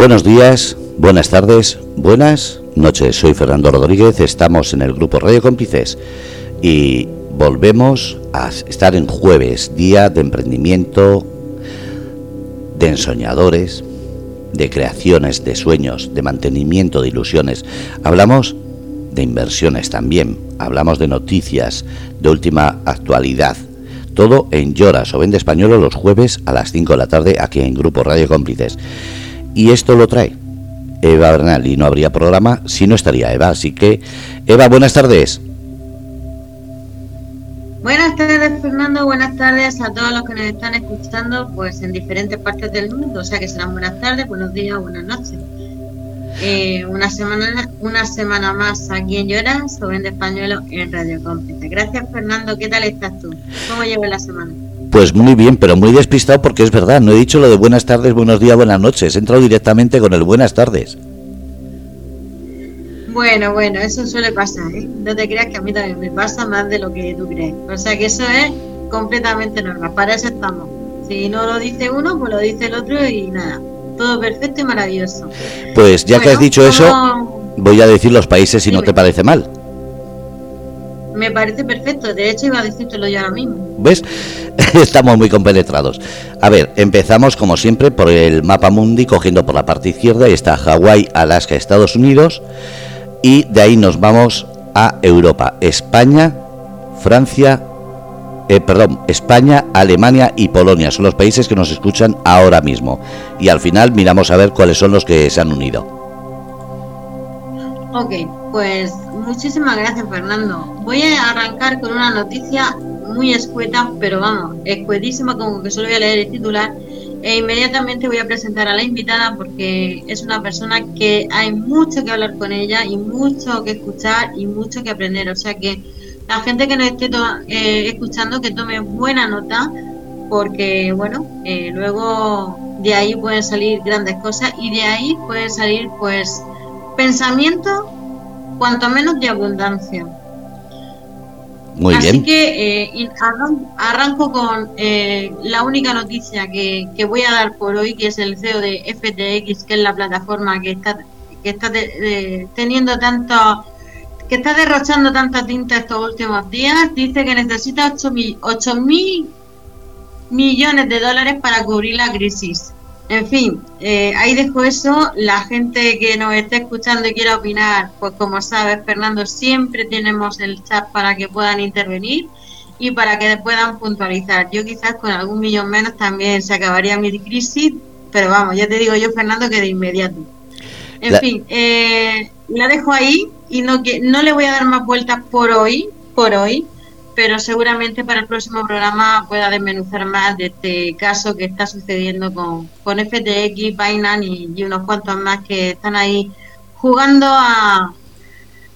Buenos días, buenas tardes, buenas noches. Soy Fernando Rodríguez, estamos en el grupo Radio Cómplices y volvemos a estar en jueves, día de emprendimiento, de ensoñadores, de creaciones, de sueños, de mantenimiento de ilusiones. Hablamos de inversiones también, hablamos de noticias de última actualidad. Todo en Lloras o Vende Español los jueves a las 5 de la tarde aquí en Grupo Radio Cómplices. Y esto lo trae Eva Bernal y no habría programa si no estaría Eva. Así que, Eva, buenas tardes. Buenas tardes Fernando, buenas tardes a todos los que nos están escuchando pues en diferentes partes del mundo, o sea que serán buenas tardes, buenos días, buenas noches. Eh, una semana una semana más aquí en Lloras, Joven de Español en Radio Cómplice. Gracias Fernando, ¿qué tal estás tú? ¿Cómo llevas la semana? Pues muy bien, pero muy despistado porque es verdad, no he dicho lo de buenas tardes, buenos días, buenas noches, he entrado directamente con el buenas tardes. Bueno, bueno, eso suele pasar, ¿eh? No te creas que a mí también me pasa más de lo que tú crees. O sea que eso es completamente normal, para eso estamos. Si no lo dice uno, pues lo dice el otro y nada, todo perfecto y maravilloso. Pues ya que has dicho eso, voy a decir los países si no te parece mal. Me parece perfecto, de hecho iba a decírtelo yo ahora mismo. ¿Ves? Estamos muy compenetrados. A ver, empezamos como siempre por el mapa mundi, cogiendo por la parte izquierda, y está Hawái, Alaska, Estados Unidos, y de ahí nos vamos a Europa, España, Francia, eh, perdón, España, Alemania y Polonia son los países que nos escuchan ahora mismo. Y al final miramos a ver cuáles son los que se han unido. Ok, pues muchísimas gracias Fernando. Voy a arrancar con una noticia muy escueta, pero vamos, escuetísima como que solo voy a leer el titular e inmediatamente voy a presentar a la invitada porque es una persona que hay mucho que hablar con ella y mucho que escuchar y mucho que aprender. O sea que la gente que nos esté eh, escuchando que tome buena nota porque bueno, eh, luego de ahí pueden salir grandes cosas y de ahí pueden salir pues pensamientos cuanto menos de abundancia. Muy Así que eh, arranco con eh, la única noticia que, voy a dar por hoy, que es el CEO de FTX, que es la plataforma que está que está teniendo tanto que está derrochando tanta tinta estos últimos días, dice que necesita 8 mil millones de dólares para cubrir la crisis. En fin, eh, ahí dejo eso. La gente que nos esté escuchando y quiera opinar, pues como sabes, Fernando, siempre tenemos el chat para que puedan intervenir y para que puedan puntualizar. Yo quizás con algún millón menos también se acabaría mi crisis, pero vamos, ya te digo yo, Fernando, que de inmediato. En fin, eh, la dejo ahí y no, que, no le voy a dar más vueltas por hoy, por hoy pero seguramente para el próximo programa pueda desmenuzar más de este caso que está sucediendo con, con FTX, Binance y, unos cuantos más que están ahí jugando a,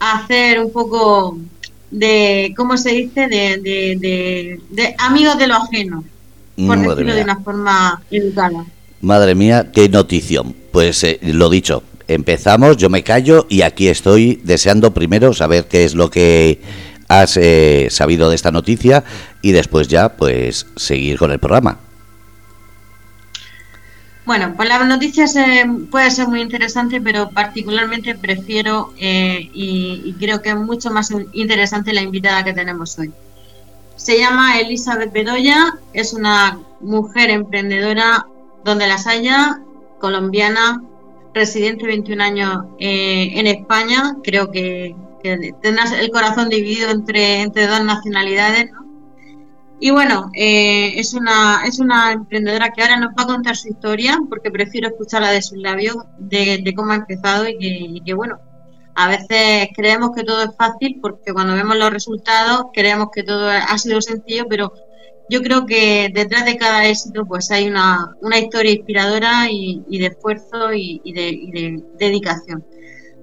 hacer un poco de, ¿cómo se dice?, de, de, amigos de lo ajeno, por decirlo de una forma educada. Madre mía, qué notición. Pues eh, lo dicho, empezamos, yo me callo y aquí estoy deseando primero saber qué es lo que has eh, sabido de esta noticia y después ya pues seguir con el programa. Bueno, pues la noticia puede ser muy interesante, pero particularmente prefiero eh, y, creo que es mucho más interesante la invitada que tenemos hoy. Se llama Elizabeth Bedoya, es una mujer emprendedora donde las haya, colombiana, residente 21 años eh, en España, creo que que tengas el corazón dividido entre, entre dos nacionalidades, Y bueno, eh, es, una, es una emprendedora que ahora nos va a contar su historia, porque prefiero escucharla de sus labios, de, cómo ha empezado y que, bueno, a veces creemos que todo es fácil, porque cuando vemos los resultados creemos que todo ha sido sencillo, pero yo creo que detrás de cada éxito pues hay una, una historia inspiradora y, de esfuerzo y, de, y de dedicación.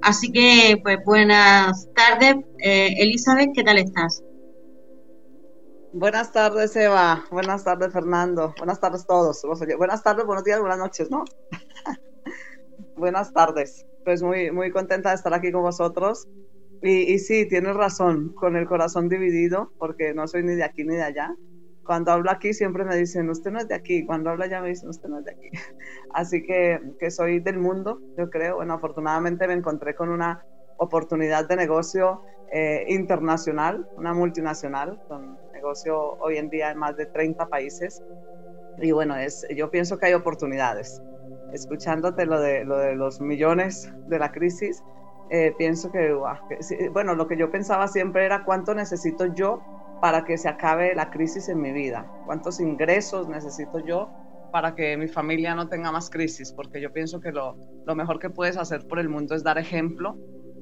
Así que, pues buenas tardes, eh, Elizabeth, ¿qué tal estás? Buenas tardes, Eva. Buenas tardes, Fernando. Buenas tardes a todos. Buenas tardes, buenos días, buenas noches, ¿no? buenas tardes. Pues muy, muy contenta de estar aquí con vosotros. Y, y, sí, tienes razón, con el corazón dividido, porque no soy ni de aquí ni de allá. Cuando hablo aquí siempre me dicen, usted no es de aquí, cuando habla ya me dicen, usted no es de aquí. Así que, que soy del mundo, yo creo. Bueno, afortunadamente me encontré con una oportunidad de negocio eh, internacional, una multinacional, con negocio hoy en día en más de 30 países. Y bueno, es, yo pienso que hay oportunidades. Escuchándote lo de, lo de los millones de la crisis, eh, pienso que, bueno, lo que yo pensaba siempre era cuánto necesito yo para que se acabe la crisis en mi vida, cuántos ingresos necesito yo para que mi familia no tenga más crisis, porque yo pienso que lo, lo mejor que puedes hacer por el mundo es dar ejemplo.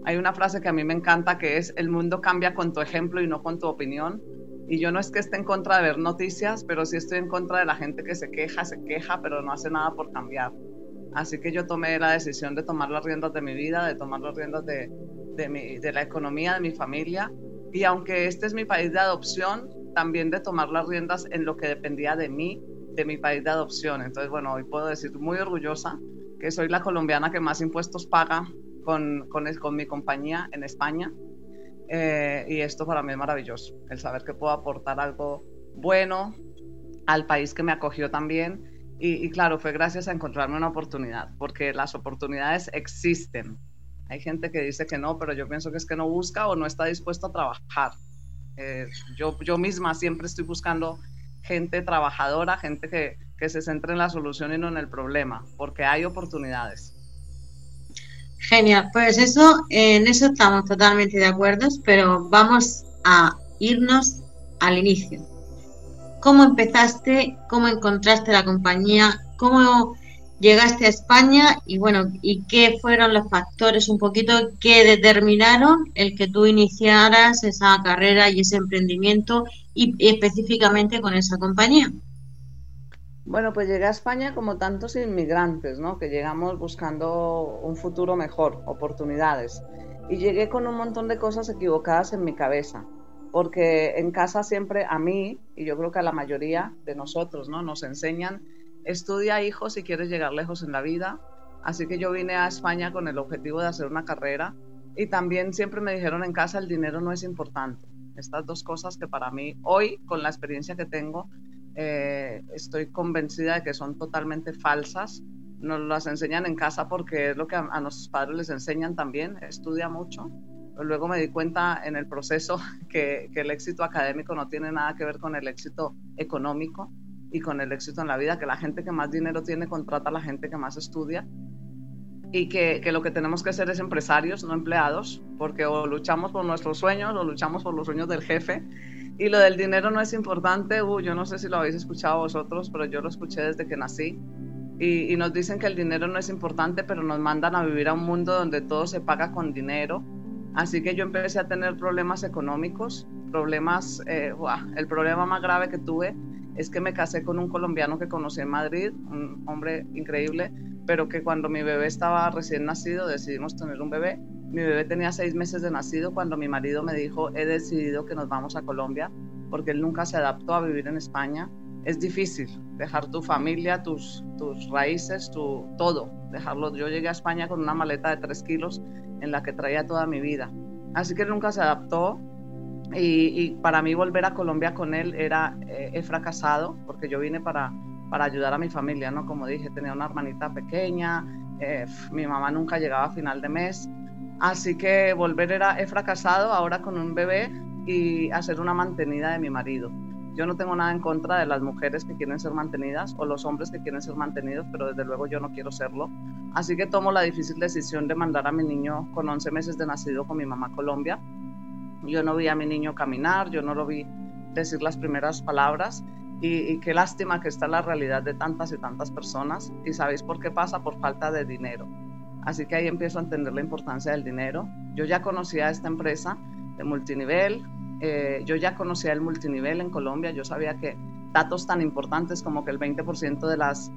Hay una frase que a mí me encanta que es, el mundo cambia con tu ejemplo y no con tu opinión. Y yo no es que esté en contra de ver noticias, pero sí estoy en contra de la gente que se queja, se queja, pero no hace nada por cambiar. Así que yo tomé la decisión de tomar las riendas de mi vida, de tomar las riendas de, de, la economía de mi familia. Y aunque este es mi país de adopción, también de tomar las riendas en lo que dependía de mí, de mi país de adopción. Entonces, bueno, hoy puedo decir muy orgullosa que soy la colombiana que más impuestos paga con, con, mi compañía en España. Eh, y esto para mí es maravilloso, el saber que puedo aportar algo bueno al país que me acogió también y, claro, fue gracias a encontrarme una oportunidad, porque las oportunidades existen. Hay gente que dice que no, pero yo pienso que es que no busca o no está dispuesto a trabajar. Eh, yo, yo misma siempre estoy buscando gente trabajadora, gente que, que se centre en la solución y no en el problema, porque hay oportunidades. Genial, pues eso, en eso estamos totalmente de acuerdo, pero vamos a irnos al inicio cómo empezaste, cómo encontraste la compañía, cómo llegaste a España y bueno, y qué fueron los factores un poquito que determinaron el que tú iniciaras esa carrera y ese emprendimiento y específicamente con esa compañía. Bueno, pues llegué a España como tantos inmigrantes, ¿no? Que llegamos buscando un futuro mejor, oportunidades. Y llegué con un montón de cosas equivocadas en mi cabeza porque en casa siempre a mí, y yo creo que a la mayoría de nosotros, ¿no? Nos enseñan, estudia hijos si quieres llegar lejos en la vida. Así que yo vine a España con el objetivo de hacer una carrera y también siempre me dijeron en casa el dinero no es importante. Estas dos cosas que para mí hoy, con la experiencia que tengo, eh, estoy convencida de que son totalmente falsas. Nos las enseñan en casa porque es lo que a, a nuestros padres les enseñan también, estudia mucho luego me di cuenta en el proceso que, el éxito académico no tiene nada que ver con el éxito económico y con el éxito en la vida, que la gente que más dinero tiene contrata a la gente que más estudia y que, lo que tenemos que ser es empresarios, no empleados, porque o luchamos por nuestros sueños o luchamos por los sueños del jefe. Y lo del dinero no es importante, uh, yo no sé si lo habéis escuchado vosotros, pero yo lo escuché desde que nací. Y, y nos dicen que el dinero no es importante, pero nos mandan a vivir a un mundo donde todo se paga con dinero, Así que yo empecé a tener problemas económicos, problemas, eh, el problema más grave que tuve es que me casé con un colombiano que conocí en Madrid, un hombre increíble, pero que cuando mi bebé estaba recién nacido decidimos tener un bebé. Mi bebé tenía seis meses de nacido cuando mi marido me dijo, he decidido que nos vamos a Colombia, porque él nunca se adaptó a vivir en España. Es difícil dejar tu familia, tus, tus raíces, tu, todo, dejarlo. Yo llegué a España con una maleta de tres kilos en la que traía toda mi vida. Así que nunca se adaptó y, para mí volver a Colombia con él era, eh, he fracasado porque yo vine para, para ayudar a mi familia, ¿no? Como dije, tenía una hermanita pequeña, eh, mi mamá nunca llegaba a final de mes, así que volver era, he fracasado ahora con un bebé y hacer una mantenida de mi marido. Yo no tengo nada en contra de las mujeres que quieren ser mantenidas o los hombres que quieren ser mantenidos, pero desde luego yo no quiero serlo. Así que tomo la difícil decisión de mandar a mi niño con 11 meses de nacido con mi mamá Colombia. Yo no vi a mi niño caminar, yo no lo vi decir las primeras palabras y, qué lástima que está la realidad de tantas y tantas personas. ¿Y sabéis por qué pasa? Por falta de dinero. Así que ahí empiezo a entender la importancia del dinero. Yo ya conocía esta empresa de multinivel, eh, yo ya conocía el multinivel en Colombia, yo sabía que datos tan importantes como que el 20% de, las,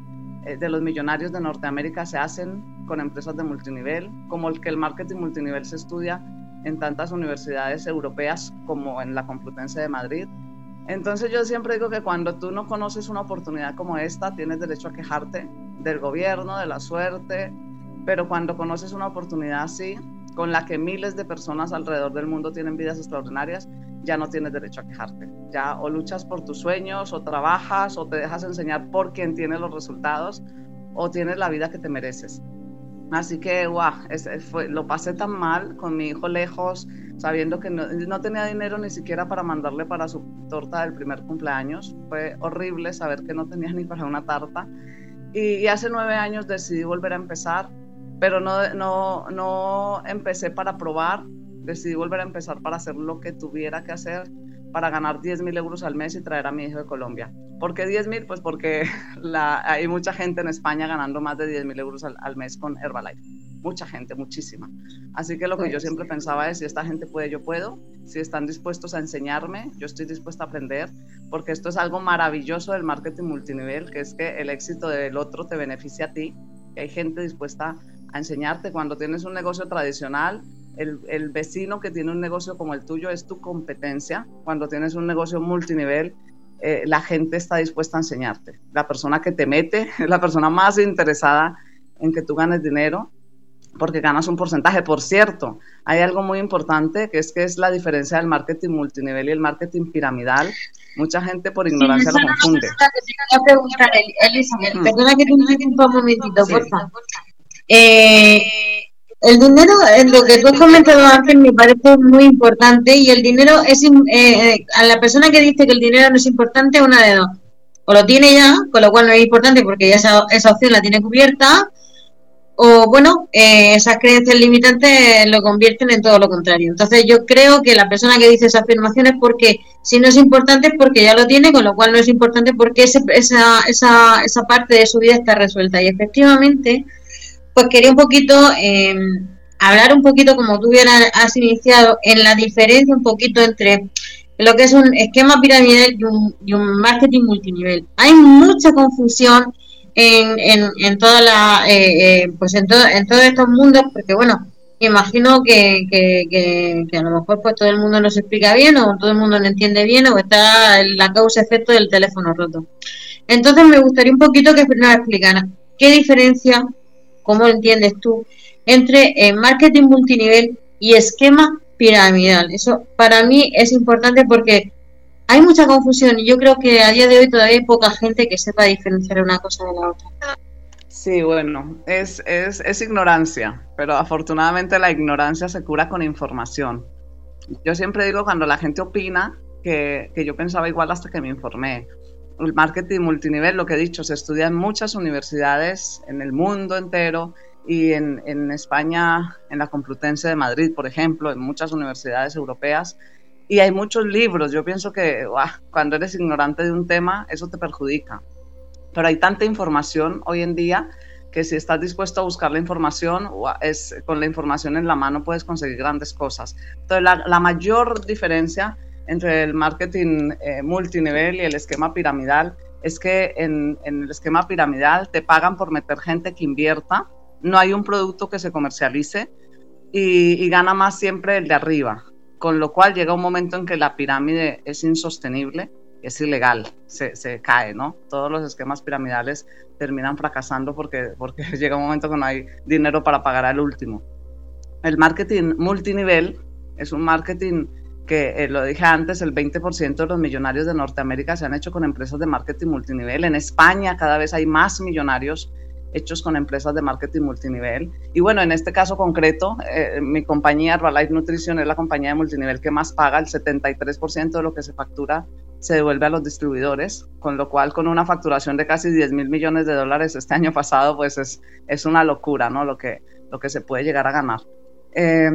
eh, de los millonarios de Norteamérica se hacen con empresas de multinivel, como el que el marketing multinivel se estudia en tantas universidades europeas como en la Complutense de Madrid. Entonces yo siempre digo que cuando tú no conoces una oportunidad como esta, tienes derecho a quejarte del gobierno, de la suerte, pero cuando conoces una oportunidad así, con la que miles de personas alrededor del mundo tienen vidas extraordinarias, ya no tienes derecho a quejarte. Ya o luchas por tus sueños, o trabajas, o te dejas enseñar por quien tiene los resultados, o tienes la vida que te mereces. Así que, guau, lo pasé tan mal con mi hijo lejos, sabiendo que no, tenía dinero ni siquiera para mandarle para su torta del primer cumpleaños. Fue horrible saber que no tenía ni para una tarta. Y, y hace nueve años decidí volver a empezar, pero no, no, no empecé para probar, decidí volver a empezar para hacer lo que tuviera que hacer para ganar 10 mil euros al mes y traer a mi hijo de Colombia. ¿Por qué 10 mil? Pues porque la, hay mucha gente en España ganando más de 10 mil euros al, al, mes con Herbalife. Mucha gente, muchísima. Así que lo que yo pues siempre pensaba es, si esta gente puede, yo puedo. Si están dispuestos a enseñarme, yo estoy dispuesta a aprender, porque esto es algo maravilloso del marketing multinivel, que es que el éxito del otro te beneficia a ti. Que hay gente dispuesta a enseñarte cuando tienes un negocio tradicional el, vecino que tiene un negocio como el tuyo es tu competencia. Cuando tienes un negocio multinivel, eh, la gente está dispuesta a enseñarte. La persona que te mete es la persona más interesada en que tú ganes dinero porque ganas un porcentaje. Por cierto, hay algo muy importante que es que es la diferencia del marketing multinivel y el marketing piramidal. Mucha gente por ignorancia lo confunde. Elizabeth, mm. perdona que te un momentito, por favor. Eh, el dinero, en lo que tú has comentado antes, me parece muy importante y el dinero es, eh, eh, a la persona que dice que el dinero no es importante, una de dos. O lo tiene ya, con lo cual no es importante porque ya esa, esa opción la tiene cubierta, o bueno, eh, esas creencias limitantes lo convierten en todo lo contrario. Entonces yo creo que la persona que dice esa afirmación es porque si no es importante es porque ya lo tiene, con lo cual no es importante porque esa, esa, esa parte de su vida está resuelta. Y efectivamente, pues quería un poquito eh, hablar un poquito, como tú bien has iniciado, en la diferencia un poquito entre lo que es un esquema piramidal y un, marketing multinivel. Hay mucha confusión en, en, en toda la, eh, eh, pues en, todo, en todos estos mundos, porque bueno, imagino que, que, que, a lo mejor pues todo el mundo no se explica bien o todo el mundo no entiende bien o está la causa-efecto del teléfono roto. Entonces me gustaría un poquito que nos explicara qué diferencia ¿cómo entiendes tú? Entre eh, marketing multinivel y esquema piramidal. Eso para mí es importante porque hay mucha confusión y yo creo que a día de hoy todavía hay poca gente que sepa diferenciar una cosa de la otra. Sí, bueno, es, es, es ignorancia, pero afortunadamente la ignorancia se cura con información. Yo siempre digo cuando la gente opina que, que yo pensaba igual hasta que me informé el marketing multinivel, lo que he dicho, se estudia en muchas universidades en el mundo entero y en, España, en la Complutense de Madrid, por ejemplo, en muchas universidades europeas. Y hay muchos libros. Yo pienso que cuando eres ignorante de un tema, eso te perjudica. Pero hay tanta información hoy en día que si estás dispuesto a buscar la información, es, con la información en la mano puedes conseguir grandes cosas. Entonces, la, la mayor diferencia entre el marketing eh, multinivel y el esquema piramidal es que en, el esquema piramidal te pagan por meter gente que invierta, no hay un producto que se comercialice y, gana más siempre el de arriba, con lo cual llega un momento en que la pirámide es insostenible, es ilegal, se, se cae, ¿no? Todos los esquemas piramidales terminan fracasando porque, porque llega un momento que no hay dinero para pagar al último. El marketing multinivel es un marketing que eh, lo dije antes, el 20% de los millonarios de Norteamérica se han hecho con empresas de marketing multinivel. En España cada vez hay más millonarios hechos con empresas de marketing multinivel. Y bueno, en este caso concreto, eh, mi compañía Herbalife Nutrition es la compañía de multinivel que más paga, el 73% de lo que se factura se devuelve a los distribuidores, con lo cual con una facturación de casi 10 mil millones de dólares este año pasado, pues es, es una locura, ¿no? Lo que, lo que se puede llegar a ganar. Eh,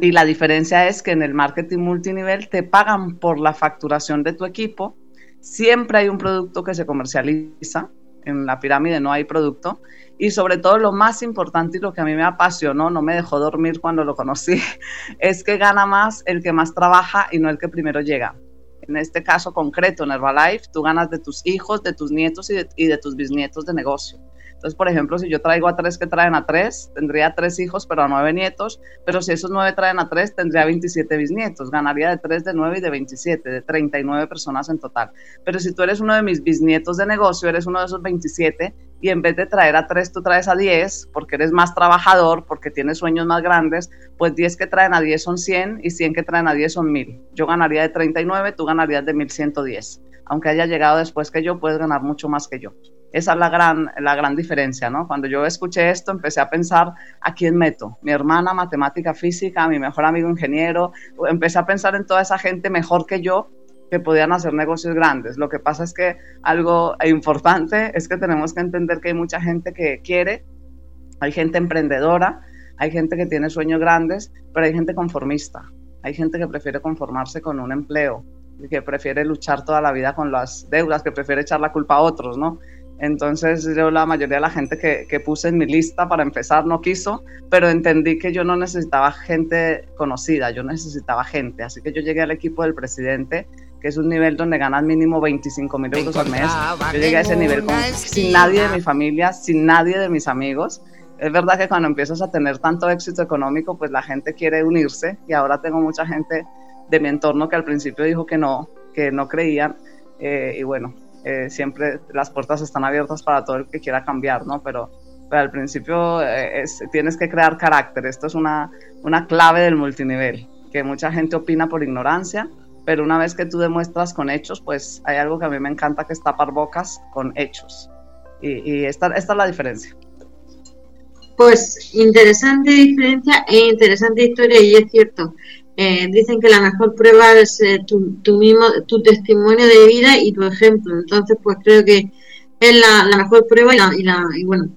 y la diferencia es que en el marketing multinivel te pagan por la facturación de tu equipo. Siempre hay un producto que se comercializa. En la pirámide no hay producto. Y sobre todo lo más importante y lo que a mí me apasionó, no me dejó dormir cuando lo conocí, es que gana más el que más trabaja y no el que primero llega. En este caso concreto, en Herbalife, tú ganas de tus hijos, de tus nietos y de, y de tus bisnietos de negocio. Entonces, por ejemplo, si yo traigo a tres que traen a tres, tendría tres hijos, pero a nueve nietos, pero si esos nueve traen a tres, tendría 27 bisnietos, ganaría de tres, de nueve y de 27, de 39 personas en total. Pero si tú eres uno de mis bisnietos de negocio, eres uno de esos 27 y en vez de traer a tres, tú traes a 10, porque eres más trabajador, porque tienes sueños más grandes, pues 10 que traen a 10 son 100 y 100 que traen a 10 son 1000. Yo ganaría de 39, tú ganarías de 1110. Aunque haya llegado después que yo, puedes ganar mucho más que yo. Esa es la gran, la gran diferencia, ¿no? Cuando yo escuché esto, empecé a pensar a quién meto. Mi hermana, matemática física, mi mejor amigo ingeniero. Empecé a pensar en toda esa gente mejor que yo que podían hacer negocios grandes. Lo que pasa es que algo importante es que tenemos que entender que hay mucha gente que quiere, hay gente emprendedora, hay gente que tiene sueños grandes, pero hay gente conformista. Hay gente que prefiere conformarse con un empleo, que prefiere luchar toda la vida con las deudas, que prefiere echar la culpa a otros, ¿no? Entonces yo la mayoría de la gente que, que, puse en mi lista para empezar no quiso, pero entendí que yo no necesitaba gente conocida, yo necesitaba gente. Así que yo llegué al equipo del presidente que es un nivel donde ganas mínimo 25 mil euros al mes. Yo llegué a ese nivel sin nadie de mi familia, sin nadie de mis amigos. Es verdad que cuando empiezas a tener tanto éxito económico, pues la gente quiere unirse y ahora tengo mucha gente de mi entorno que al principio dijo que no, que no creían. Eh, y bueno, eh, siempre las puertas están abiertas para todo el que quiera cambiar, ¿no? Pero, al principio eh, tienes que crear carácter. Esto es una, una clave del multinivel, que mucha gente opina por ignorancia pero una vez que tú demuestras con hechos, pues hay algo que a mí me encanta que es tapar bocas con hechos. Y, esta, esta es la diferencia. Pues interesante diferencia e interesante historia y es cierto. Eh, dicen que la mejor prueba es eh, tu, tu, mismo, tu testimonio de vida y tu ejemplo. Entonces, pues creo que es la, mejor prueba y la, y la y bueno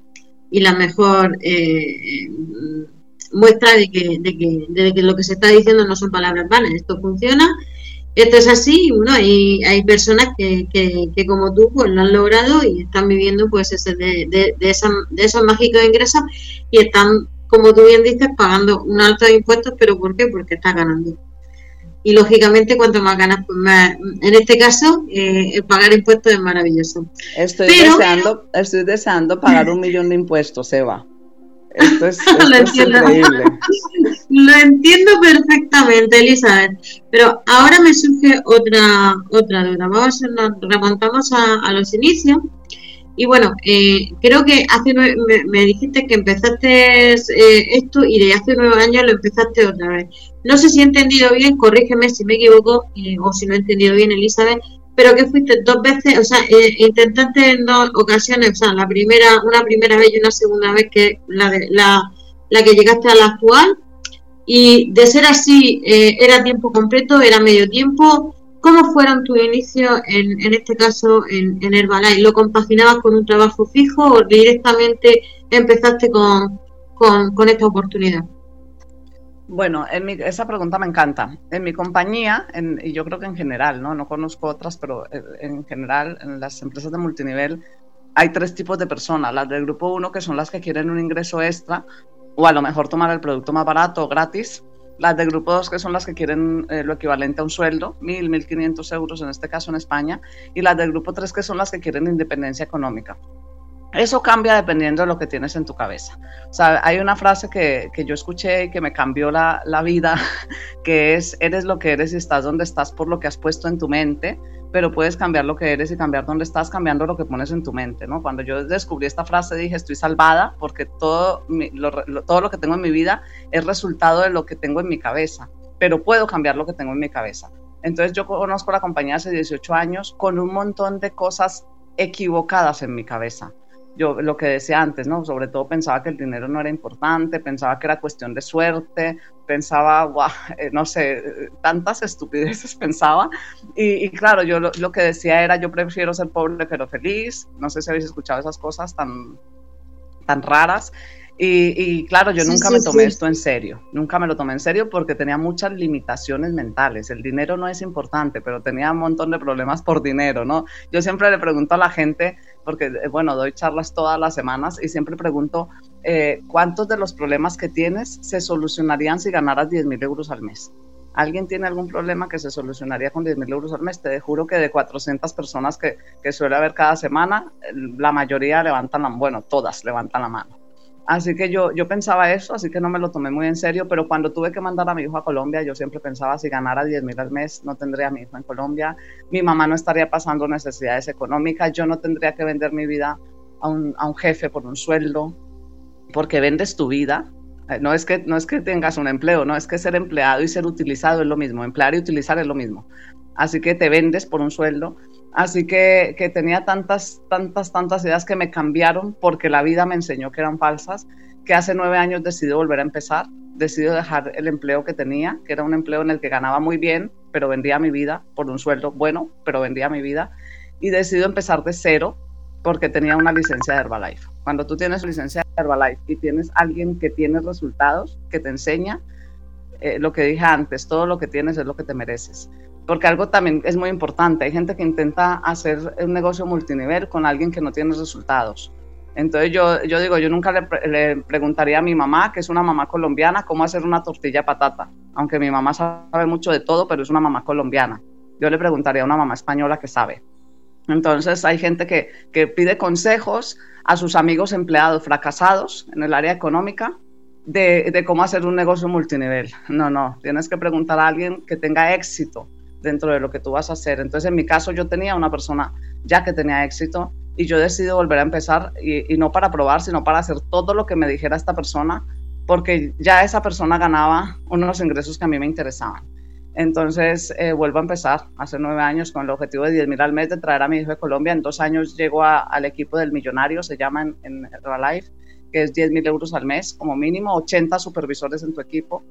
y la mejor eh, muestra de que, de que, de que lo que se está diciendo no son palabras vanas. Esto funciona esto es así, bueno, y hay personas que, que, como tú pues lo han logrado y están viviendo pues ese de, de, de, de esos mágicos ingresos y están, como tú bien dices, pagando un alto de impuestos, pero ¿por qué? Porque estás ganando. Y lógicamente cuanto más ganas, pues más, en este caso, eh, pagar impuestos es maravilloso. Estoy, deseando, estoy deseando pagar un millón de impuestos, Eva. Esto es, increíble. Lo entiendo perfectamente, Elizabeth. Pero ahora me surge otra otra duda. Vamos, nos remontamos a, los inicios. Y bueno, eh, creo que hace me, dijiste que empezaste eh, esto y de hace nueve años lo empezaste otra vez. No sé si he entendido bien, corrígeme si me equivoco eh, o si no he entendido bien, Elizabeth, pero que fuiste dos veces, o sea, eh, intentaste en dos ocasiones, o sea, la primera, una primera vez y una segunda vez que la, de, la, la que llegaste a la actual, y de ser así, ¿era tiempo completo, era medio tiempo? ¿Cómo fueron tus inicios en, en este caso en, en Herbalife? ¿Lo compaginabas con un trabajo fijo o directamente empezaste con, con, con esta oportunidad? Bueno, en mi, esa pregunta me encanta. En mi compañía, en, y yo creo que en general, ¿no? no conozco otras, pero en general, en las empresas de multinivel, hay tres tipos de personas. Las del grupo 1, que son las que quieren un ingreso extra, o a lo mejor tomar el producto más barato gratis. Las del grupo 2, que son las que quieren eh, lo equivalente a un sueldo, 1.000, 1.500 euros en este caso en España. Y las del grupo 3, que son las que quieren independencia económica. Eso cambia dependiendo de lo que tienes en tu cabeza. O sea, hay una frase que, que yo escuché y que me cambió la, la, vida, que es, eres lo que eres y estás donde estás por lo que has puesto en tu mente, pero puedes cambiar lo que eres y cambiar dónde estás cambiando lo que pones en tu mente, ¿no? Cuando yo descubrí esta frase dije, estoy salvada porque todo, todo lo que tengo en mi vida es resultado de lo que tengo en mi cabeza, pero puedo cambiar lo que tengo en mi cabeza. Entonces yo conozco la compañía hace 18 años con un montón de cosas equivocadas en mi cabeza yo lo que decía antes, ¿no? Sobre todo pensaba que el dinero no era importante, pensaba que era cuestión de suerte, pensaba, eh, no sé, tantas estupideces pensaba. Y, claro, yo lo, lo, que decía era, yo prefiero ser pobre pero feliz. No sé si habéis escuchado esas cosas tan, tan raras. Y, claro, yo nunca me tomé esto en serio, nunca me lo tomé en serio porque tenía muchas limitaciones mentales. El dinero no es importante, pero tenía un montón de problemas por dinero, ¿no? Yo siempre le pregunto a la gente, porque, eh, bueno, doy charlas todas las semanas y siempre pregunto, eh, ¿cuántos de los problemas que tienes se solucionarían si ganaras 10 mil euros al mes? ¿Alguien tiene algún problema que se solucionaría con 10 mil euros al mes? Te juro que de 400 personas que, que suele haber cada semana, la mayoría levantan la bueno, todas levantan la mano. Así que yo, yo pensaba eso, así que no me lo tomé muy en serio, pero cuando tuve que mandar a mi hijo a Colombia, yo siempre pensaba, si ganara 10 mil al mes, no tendría a mi hijo en Colombia, mi mamá no estaría pasando necesidades económicas, yo no tendría que vender mi vida a un, a un jefe por un sueldo, porque vendes tu vida. Eh, no es, que, no es que tengas un empleo, no es que ser empleado y ser utilizado es lo mismo, emplear y utilizar es lo mismo. Así que te vendes por un sueldo Así que, que, tenía tantas, tantas, tantas ideas que me cambiaron porque la vida me enseñó que eran falsas, que hace nueve años decidí volver a empezar, decidí dejar el empleo que tenía, que era un empleo en el que ganaba muy bien, pero vendía mi vida por un sueldo bueno, pero vendía mi vida, y decidí empezar de cero porque tenía una licencia de Herbalife. Cuando tú tienes licencia de Herbalife y tienes alguien que tiene resultados, que te enseña, eh, lo que dije antes, todo lo que tienes es lo que te mereces porque algo también es muy importante. Hay gente que intenta hacer un negocio multinivel con alguien que no tiene resultados. Entonces yo, yo digo, yo nunca le, preguntaría a mi mamá, que es una mamá colombiana, cómo hacer una tortilla patata. Aunque mi mamá sabe mucho de todo, pero es una mamá colombiana. Yo le preguntaría a una mamá española que sabe. Entonces hay gente que, que pide consejos a sus amigos empleados fracasados en el área económica de, de cómo hacer un negocio multinivel. No, no, tienes que preguntar a alguien que tenga éxito dentro de lo que tú vas a hacer. Entonces, en mi caso, yo tenía una persona ya que tenía éxito y yo decidí volver a empezar y, no para probar, sino para hacer todo lo que me dijera esta persona, porque ya esa persona ganaba unos ingresos que a mí me interesaban. Entonces, eh, vuelvo a empezar hace nueve años con el objetivo de 10 mil al mes de traer a mi hijo de Colombia. En dos años llego al equipo del millonario, se llama en, en Herbalife, que es 10 mil euros al mes como mínimo, 80 supervisores en tu equipo.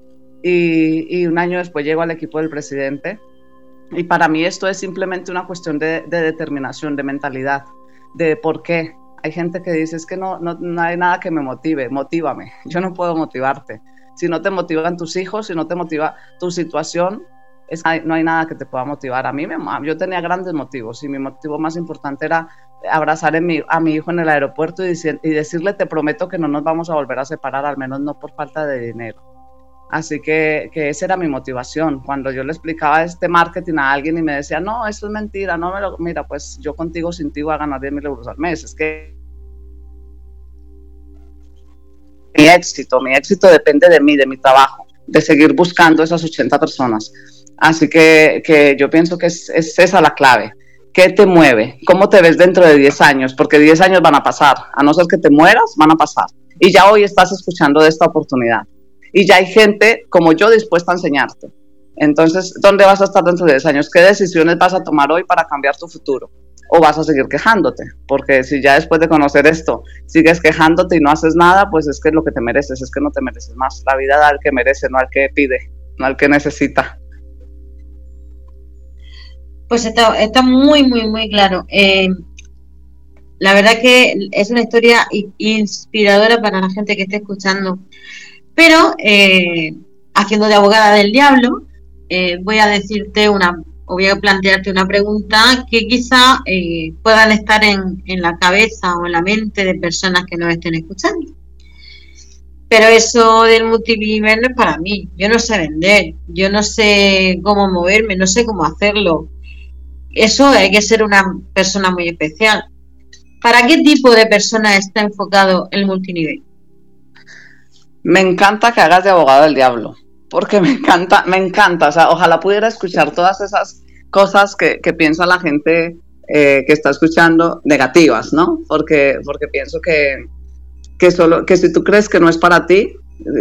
Y, y un año después llego al equipo del presidente, y para mí esto es simplemente una cuestión de, determinación, de mentalidad, de por qué. Hay gente que dice, es que no, no, hay nada que me motive, motívame. Yo no puedo motivarte. Si no te motivan tus hijos, si no te motiva tu situación, es, no hay nada que te pueda motivar. A mí yo tenía grandes motivos y mi motivo más importante era abrazar a mi hijo en el aeropuerto y, y decirle, te prometo que no nos vamos a volver a separar, al menos no por falta de dinero. Así que, que, esa era mi motivación. Cuando yo le explicaba este marketing a alguien y me decía, no, eso es mentira, no me lo, mira, pues yo contigo sin ti voy a ganar 10 mil euros al mes. Es que mi éxito, mi éxito depende de mí, de mi trabajo, de seguir buscando esas 80 personas. Así que, que yo pienso que es, es, esa la clave. ¿Qué te mueve? ¿Cómo te ves dentro de 10 años? Porque 10 años van a pasar. A no ser que te mueras, van a pasar. Y ya hoy estás escuchando de esta oportunidad y ya hay gente como yo dispuesta a enseñarte. Entonces, ¿dónde vas a estar dentro de 10 años? ¿Qué decisiones vas a tomar hoy para cambiar tu futuro? ¿O vas a seguir quejándote? Porque si ya después de conocer esto sigues quejándote y no haces nada, pues es que lo que te mereces, es que no te mereces más. La vida da al que merece, no al que pide, no al que necesita. Pues está, está muy, muy, muy claro. Eh, la verdad que es una historia inspiradora para la gente que esté escuchando pero, eh, haciendo de abogada del diablo, eh, voy a decirte una, o voy a plantearte una pregunta que quizá eh, puedan estar en, en la cabeza o en la mente de personas que nos estén escuchando. Pero eso del multinivel no es para mí. Yo no sé vender, yo no sé cómo moverme, no sé cómo hacerlo. Eso hay que ser una persona muy especial. ¿Para qué tipo de persona está enfocado el multinivel? Me encanta que hagas de abogado del diablo, porque me encanta, me encanta, o sea, ojalá pudiera escuchar todas esas cosas que, piensa la gente eh, que está escuchando negativas, ¿no? Porque, porque pienso que, que, solo, que si tú crees que no es para ti,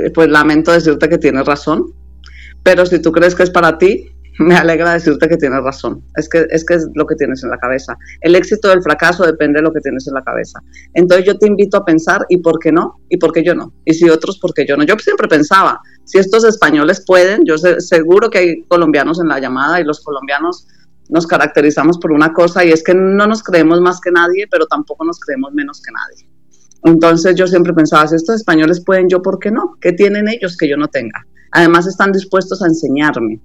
eh, pues lamento decirte que tienes razón, pero si tú crees que es para ti, me alegra decirte que tienes razón. Es que, es lo que tienes en la cabeza. El éxito del fracaso depende de lo que tienes en la cabeza. Entonces yo te invito a pensar, ¿y por qué no? ¿Y por qué yo no? Y si otros, ¿por qué yo no? Yo siempre pensaba, si estos españoles pueden, yo sé, seguro que hay colombianos en la llamada y los colombianos nos caracterizamos por una cosa y es que no nos creemos más que nadie, pero tampoco nos creemos menos que nadie. Entonces yo siempre pensaba, si estos españoles pueden, yo, ¿por qué no? ¿Qué tienen ellos que yo no tenga? Además están dispuestos a enseñarme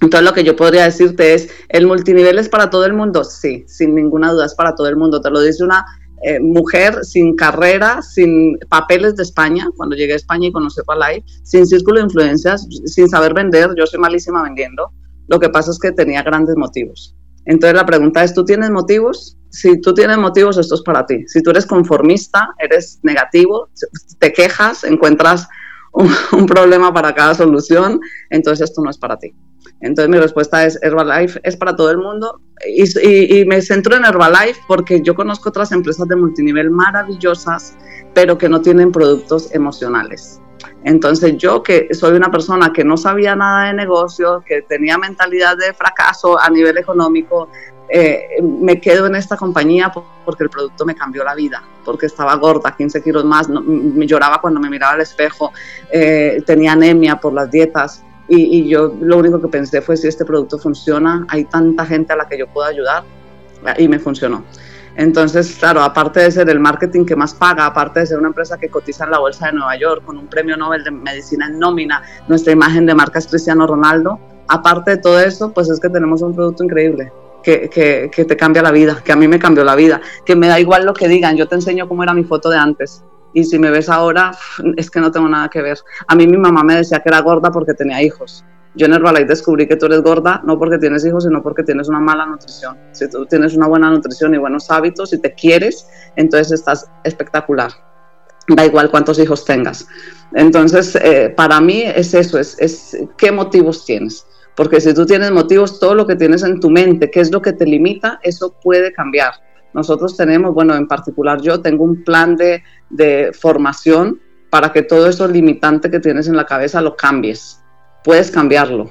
entonces lo que yo podría decirte es, ¿el multinivel es para todo el mundo? Sí, sin ninguna duda es para todo el mundo. Te lo dice una eh, mujer sin carrera, sin papeles de España, cuando llegué a España y conocí Herbalife, sin círculo de influencias, sin saber vender, yo soy malísima vendiendo, lo que pasa es que tenía grandes motivos. Entonces la pregunta es, ¿tú tienes motivos? Si tú tienes motivos, esto es para ti. Si tú eres conformista, eres negativo, te quejas, encuentras un, problema para cada solución, entonces esto no es para ti. Entonces mi respuesta es Herbalife es para todo el mundo y, me centro en Herbalife porque yo conozco otras empresas de multinivel maravillosas, pero que no tienen productos emocionales. Entonces yo que soy una persona que no sabía nada de negocio, que tenía mentalidad de fracaso a nivel económico, eh, me quedo en esta compañía porque el producto me cambió la vida, porque estaba gorda, 15 kilos más, me lloraba cuando me miraba al espejo, eh, tenía anemia por las dietas y, y, yo lo único que pensé fue si este producto funciona, hay tanta gente a la que yo puedo ayudar y me funcionó. Entonces, claro, aparte de ser el marketing que más paga, aparte de ser una empresa que cotiza en la Bolsa de Nueva York con un premio Nobel de Medicina en nómina, nuestra imagen de marca es Cristiano Ronaldo, aparte de todo eso, pues es que tenemos un producto increíble que, te cambia la vida, que a mí me cambió la vida, que me da igual lo que digan, yo te enseño cómo era mi foto de antes. Y si me ves ahora, es que no tengo nada que ver. A mí mi mamá me decía que era gorda porque tenía hijos. Yo en Herbalife descubrí que tú eres gorda no porque tienes hijos, sino porque tienes una mala nutrición. Si tú tienes una buena nutrición y buenos hábitos y te quieres, entonces estás espectacular. Da igual cuántos hijos tengas. Entonces, eh, para mí es eso, es, es qué motivos tienes. Porque si tú tienes motivos, todo lo que tienes en tu mente, qué es lo que te limita, eso puede cambiar. Nosotros tenemos, bueno, en particular yo tengo un plan de, de formación para que todo eso limitante que tienes en la cabeza lo cambies. Puedes cambiarlo.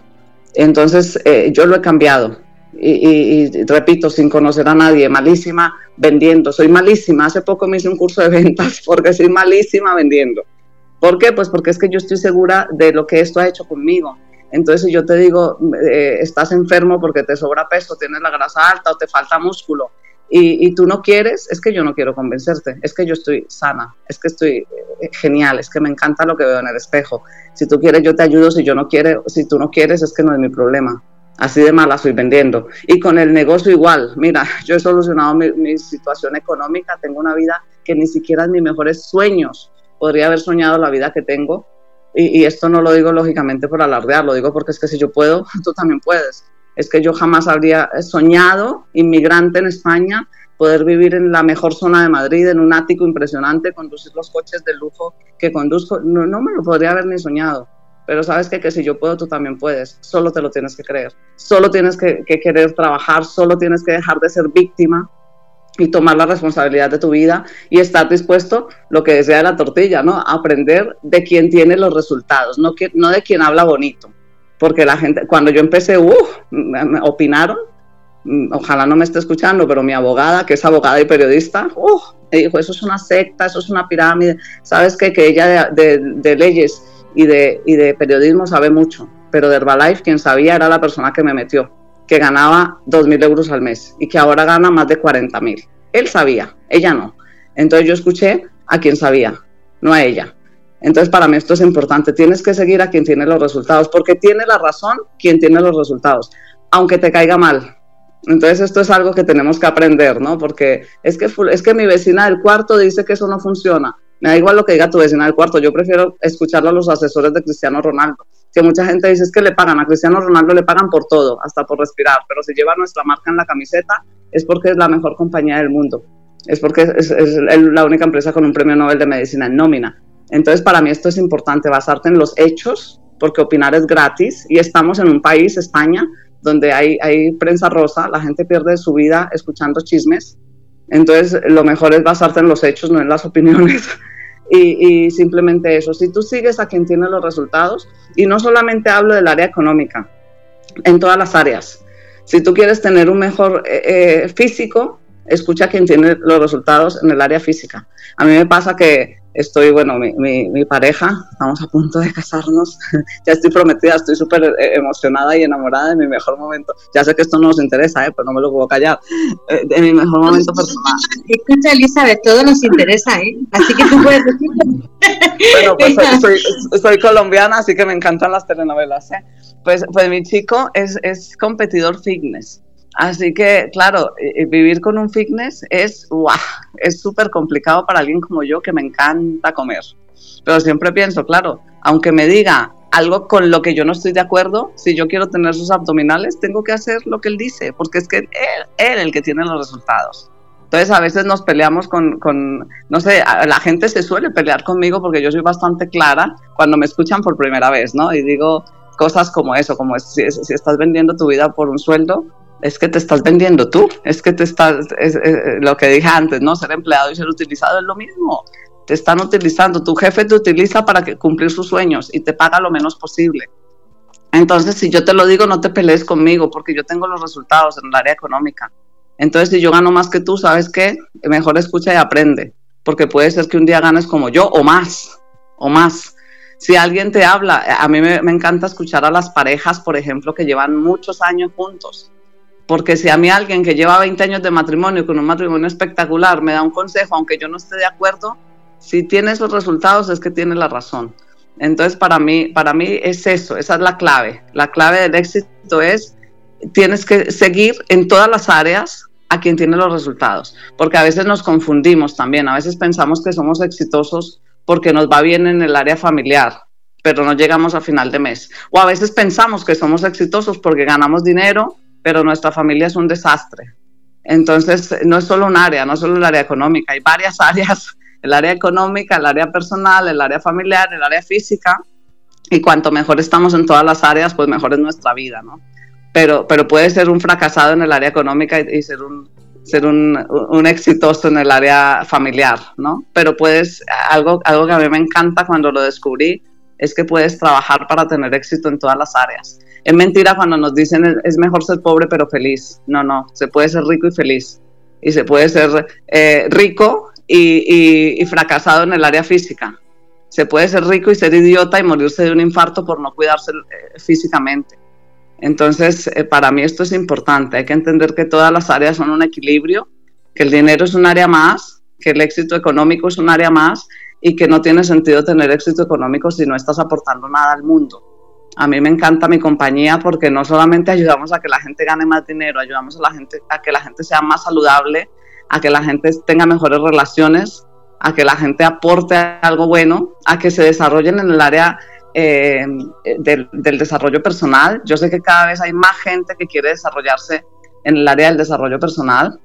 Entonces, eh, yo lo he cambiado. Y, y, repito, sin conocer a nadie, malísima vendiendo. Soy malísima. Hace poco me hice un curso de ventas porque soy malísima vendiendo. ¿Por qué? Pues porque es que yo estoy segura de lo que esto ha hecho conmigo. Entonces, si yo te digo, eh, estás enfermo porque te sobra peso, tienes la grasa alta o te falta músculo y, tú no quieres, es que yo no quiero convencerte, es que yo estoy sana, es que estoy eh, genial, es que me encanta lo que veo en el espejo. Si tú quieres, yo te ayudo, si yo no quiero, si tú no quieres, es que no es mi problema. Así de mala estoy vendiendo. Y con el negocio igual. Mira, yo he solucionado mi, mi situación económica, tengo una vida que ni siquiera en mis mejores sueños podría haber soñado la vida que tengo y, esto no lo digo lógicamente por alardear, lo digo porque es que si yo puedo, tú también puedes. Es que yo jamás habría soñado, inmigrante en España, poder vivir en la mejor zona de Madrid, en un ático impresionante, conducir los coches de lujo que conduzco. No, me lo podría haber ni soñado. Pero sabes que, que si yo puedo, tú también puedes. Solo te lo tienes que creer. Solo tienes que querer trabajar, solo tienes que dejar de ser víctima y tomar la responsabilidad de tu vida y estar dispuesto, lo que decía de la tortilla, ¿no? aprender de quien tiene los resultados, no, que, no de quien habla bonito. Porque la gente, cuando yo empecé, uh, me, opinaron, mm, ojalá no me esté escuchando, pero mi abogada, que es abogada y periodista, uh, me dijo, eso es una secta, eso es una pirámide. ¿Sabes qué? Que ella de, de, leyes y de, y de periodismo sabe mucho, pero de Herbalife quien sabía era la persona que me metió que ganaba 2.000 euros al mes y que ahora gana más de 40.000. Él sabía, ella no. Entonces yo escuché a quien sabía, no a ella. Entonces para mí esto es importante. Tienes que seguir a quien tiene los resultados, porque tiene la razón quien tiene los resultados, aunque te caiga mal. Entonces esto es algo que tenemos que aprender, ¿no? Porque es que, es que mi vecina del cuarto dice que eso no funciona. Me da igual lo que diga tu vecina del cuarto, yo prefiero escucharlo a los asesores de Cristiano Ronaldo que mucha gente dice es que le pagan a Cristiano Ronaldo, le pagan por todo, hasta por respirar, pero si lleva nuestra marca en la camiseta es porque es la mejor compañía del mundo, es porque es, la única empresa con un premio Nobel de Medicina en nómina. Entonces, para mí esto es importante, basarte en los hechos, porque opinar es gratis y estamos en un país, España, donde hay, hay prensa rosa, la gente pierde su vida escuchando chismes. Entonces, lo mejor es basarte en los hechos, no en las opiniones. Y, simplemente eso, si tú sigues a quien tiene los resultados, y no solamente hablo del área económica, en todas las áreas, si tú quieres tener un mejor eh, eh, físico, escucha a quien tiene los resultados en el área física. A mí me pasa que estoy, bueno, mi, mi, pareja, estamos a punto de casarnos, ya estoy prometida, estoy súper eh, emocionada y enamorada de mi mejor momento. Ya sé que esto no nos interesa, ¿eh? pero no me lo puedo callar. Eh, de mi mejor momento personal. Escucha, Elizabeth, todo nos interesa, ¿eh? Así que tú puedes decirlo. bueno, pues soy, soy, colombiana, así que me encantan las telenovelas, ¿eh? Pues, pues mi chico es, es competidor fitness Así que, claro, vivir con un fitness es, ¡guau! es súper complicado para alguien como yo que me encanta comer. Pero siempre pienso, claro, aunque me diga algo con lo que yo no estoy de acuerdo, si yo quiero tener sus abdominales, tengo que hacer lo que él dice, porque es que él, él el que tiene los resultados. Entonces a veces nos peleamos con, con, no sé, la gente se suele pelear conmigo porque yo soy bastante clara cuando me escuchan por primera vez, ¿no? Y digo cosas como eso, como si estás vendiendo tu vida por un sueldo, es que te estás vendiendo tú, es que te estás, lo que dije antes, ¿no? Ser empleado y ser utilizado es lo mismo. Te están utilizando, tu jefe te utiliza para que, cumplir sus sueños y te paga lo menos posible. Entonces, si yo te lo digo, no te pelees conmigo porque yo tengo los resultados en el área económica. Entonces, si yo gano más que tú, ¿sabes qué? Mejor escucha y aprende, porque puede ser que un día ganes como yo o más, o más. Si alguien te habla, a mí me encanta escuchar a las parejas, por ejemplo, que llevan muchos años juntos porque si a mí alguien que lleva 20 años de matrimonio, con un matrimonio espectacular, me da un consejo, aunque yo no esté de acuerdo, si tiene esos resultados es que tiene la razón. Entonces, para mí, para mí es eso, esa es la clave. La clave del éxito es, tienes que seguir en todas las áreas a quien tiene los resultados, porque a veces nos confundimos también, a veces pensamos que somos exitosos porque nos va bien en el área familiar, pero no llegamos a final de mes. O a veces pensamos que somos exitosos porque ganamos dinero, pero nuestra familia es un desastre. Entonces, no es solo un área, no es solo el área económica, hay varias áreas, el área económica, el área personal, el área familiar, el área física, y cuanto mejor estamos en todas las áreas, pues mejor es nuestra vida, ¿no? Pero, pero puede ser un fracasado en el área económica y, ser un, ser un, exitoso en el área familiar, ¿no? Pero puedes, algo, algo que a mí me encanta cuando lo descubrí, es que puedes trabajar para tener éxito en todas las áreas. Es mentira cuando nos dicen es mejor ser pobre pero feliz. No, no, se puede ser rico y feliz. Y se puede ser eh, rico y, fracasado en el área física. Se puede ser rico y ser idiota y morirse de un infarto por no cuidarse eh, físicamente. Entonces, eh, para mí esto es importante. Hay que entender que todas las áreas son un equilibrio, que el dinero es un área más, que el éxito económico es un área más y que no tiene sentido tener éxito económico si no estás aportando nada al mundo. A mí me encanta mi compañía porque no solamente ayudamos a que la gente gane más dinero, ayudamos a la gente a que la gente sea más saludable, a que la gente tenga mejores relaciones, a que la gente aporte algo bueno, a que se desarrollen en el área eh, del, desarrollo personal. Yo sé que cada vez hay más gente que quiere desarrollarse en el área del desarrollo personal.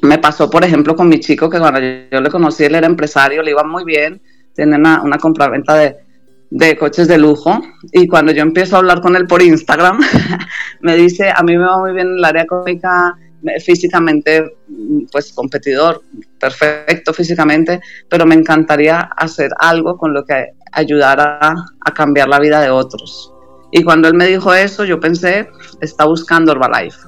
Me pasó, por ejemplo, con mi chico que cuando yo le conocí, él era empresario, le iba muy bien, tenía una, una compraventa de de coches de lujo y cuando yo empiezo a hablar con él por Instagram, me dice, a mí me va muy bien el área económica, físicamente, pues competidor, perfecto físicamente, pero me encantaría hacer algo con lo que ayudara a cambiar la vida de otros. Y cuando él me dijo eso, yo pensé, está buscando Herbalife.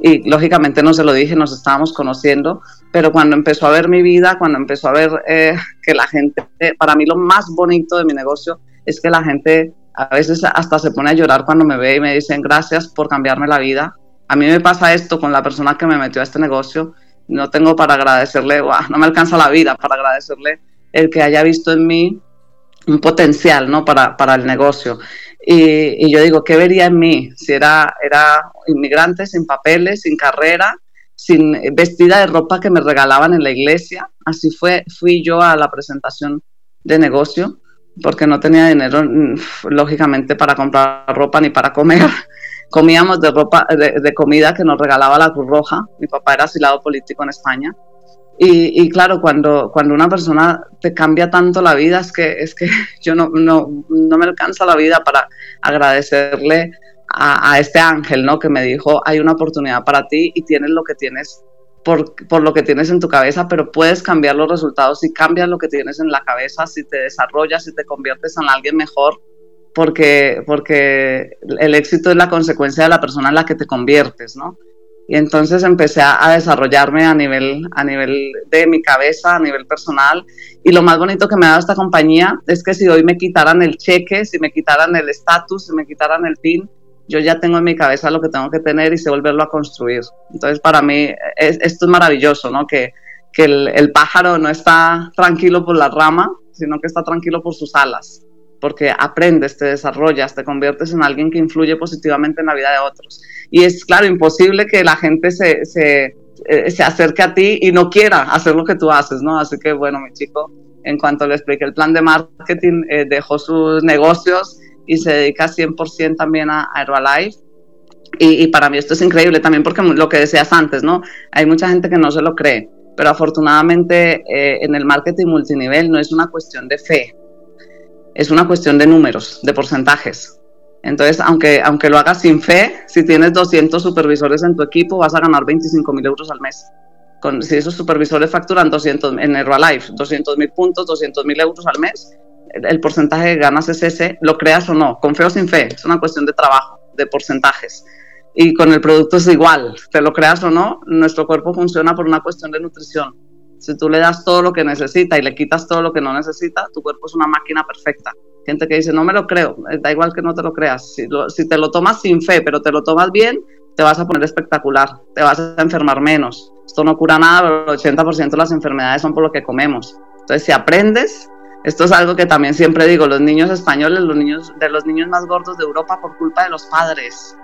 Y lógicamente no se lo dije, nos estábamos conociendo, pero cuando empezó a ver mi vida, cuando empezó a ver eh, que la gente, para mí lo más bonito de mi negocio es que la gente a veces hasta se pone a llorar cuando me ve y me dicen gracias por cambiarme la vida. A mí me pasa esto con la persona que me metió a este negocio. No tengo para agradecerle, no me alcanza la vida para agradecerle el que haya visto en mí un potencial ¿no? para, para el negocio. Y, y, yo digo, ¿qué vería en mí? Si era, era inmigrante, sin papeles, sin carrera, sin vestida de ropa que me regalaban en la iglesia. Así fue, fui yo a la presentación de negocio porque no tenía dinero, mm, lógicamente, para comprar ropa ni para comer. Comíamos de ropa, de, comida que nos regalaba la Cruz Roja. Mi papá era asilado político en España. Y, claro, cuando, cuando una persona te cambia tanto la vida, es que, es que yo no, no, no me alcanza la vida para agradecerle a, a, este ángel, ¿no? Que me dijo, hay una oportunidad para ti y tienes lo que tienes por, lo que tienes en tu cabeza, pero puedes cambiar los resultados si cambias lo que tienes en la cabeza, si te desarrollas, si te conviertes en alguien mejor, porque, porque el éxito es la consecuencia de la persona en la que te conviertes, ¿no? Y entonces empecé a, desarrollarme a nivel, a nivel de mi cabeza, a nivel personal. Y lo más bonito que me ha dado esta compañía es que si hoy me quitaran el cheque, si me quitaran el estatus, si me quitaran el PIN, yo ya tengo en mi cabeza lo que tengo que tener y sé volverlo a construir. Entonces, para mí, esto es maravilloso, ¿no? Que, que el, el, pájaro no está tranquilo por la rama, sino que está tranquilo por sus alas, porque aprendes, te desarrollas, te conviertes en alguien que influye positivamente en la vida de otros. Y es, claro, imposible que la gente se, se, eh, se acerque a ti y no quiera hacer lo que tú haces, ¿no? Así que, bueno, mi chico, en cuanto le expliqué el plan de marketing, eh, dejó sus negocios y se dedica 100% también a, Herbalife. Y, y, para mí esto es increíble también porque lo que decías antes, ¿no? Hay mucha gente que no se lo cree, pero afortunadamente eh, en el marketing multinivel no es una cuestión de fe, es una cuestión de números, de porcentajes. Entonces, aunque, aunque lo hagas sin fe, si tienes 200 supervisores en tu equipo, vas a ganar 25 mil euros al mes. Con, si esos supervisores facturan 200 en Herbalife, 200 mil puntos, 200 mil euros al mes, el, porcentaje de ganas es ese, lo creas o no, con fe o sin fe, es una cuestión de trabajo, de porcentajes. Y con el producto es igual, te lo creas o no, nuestro cuerpo funciona por una cuestión de nutrición. Si tú le das todo lo que necesita y le quitas todo lo que no necesita, tu cuerpo es una máquina perfecta. Gente que dice, no me lo creo, eh, da igual que no te lo creas. Si, si te lo tomas sin fe, pero te lo tomas bien, te vas a poner espectacular, te vas a enfermar menos. Esto no cura nada, pero el 80% de las enfermedades son por lo que comemos. Entonces, si aprendes, esto es algo que también siempre digo, los niños españoles, los niños de los niños más gordos de Europa por culpa de los padres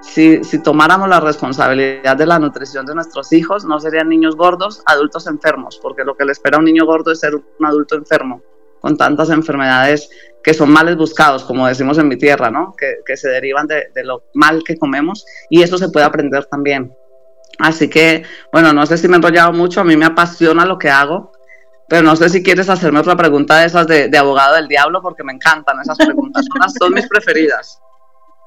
si, tomáramos la responsabilidad de la nutrición de nuestros hijos, no serían niños gordos, adultos enfermos, porque lo que le espera a un niño gordo es ser un adulto enfermo, con tantas enfermedades que son males buscados, como decimos en mi tierra, ¿no? que, se derivan de, lo mal que comemos, y eso se puede aprender también. Así que, bueno, no sé si me he enrollado mucho, a mí me apasiona lo que hago, pero no sé si quieres hacerme otra pregunta de esas de, abogado del diablo, porque me encantan esas preguntas, son mis preferidas.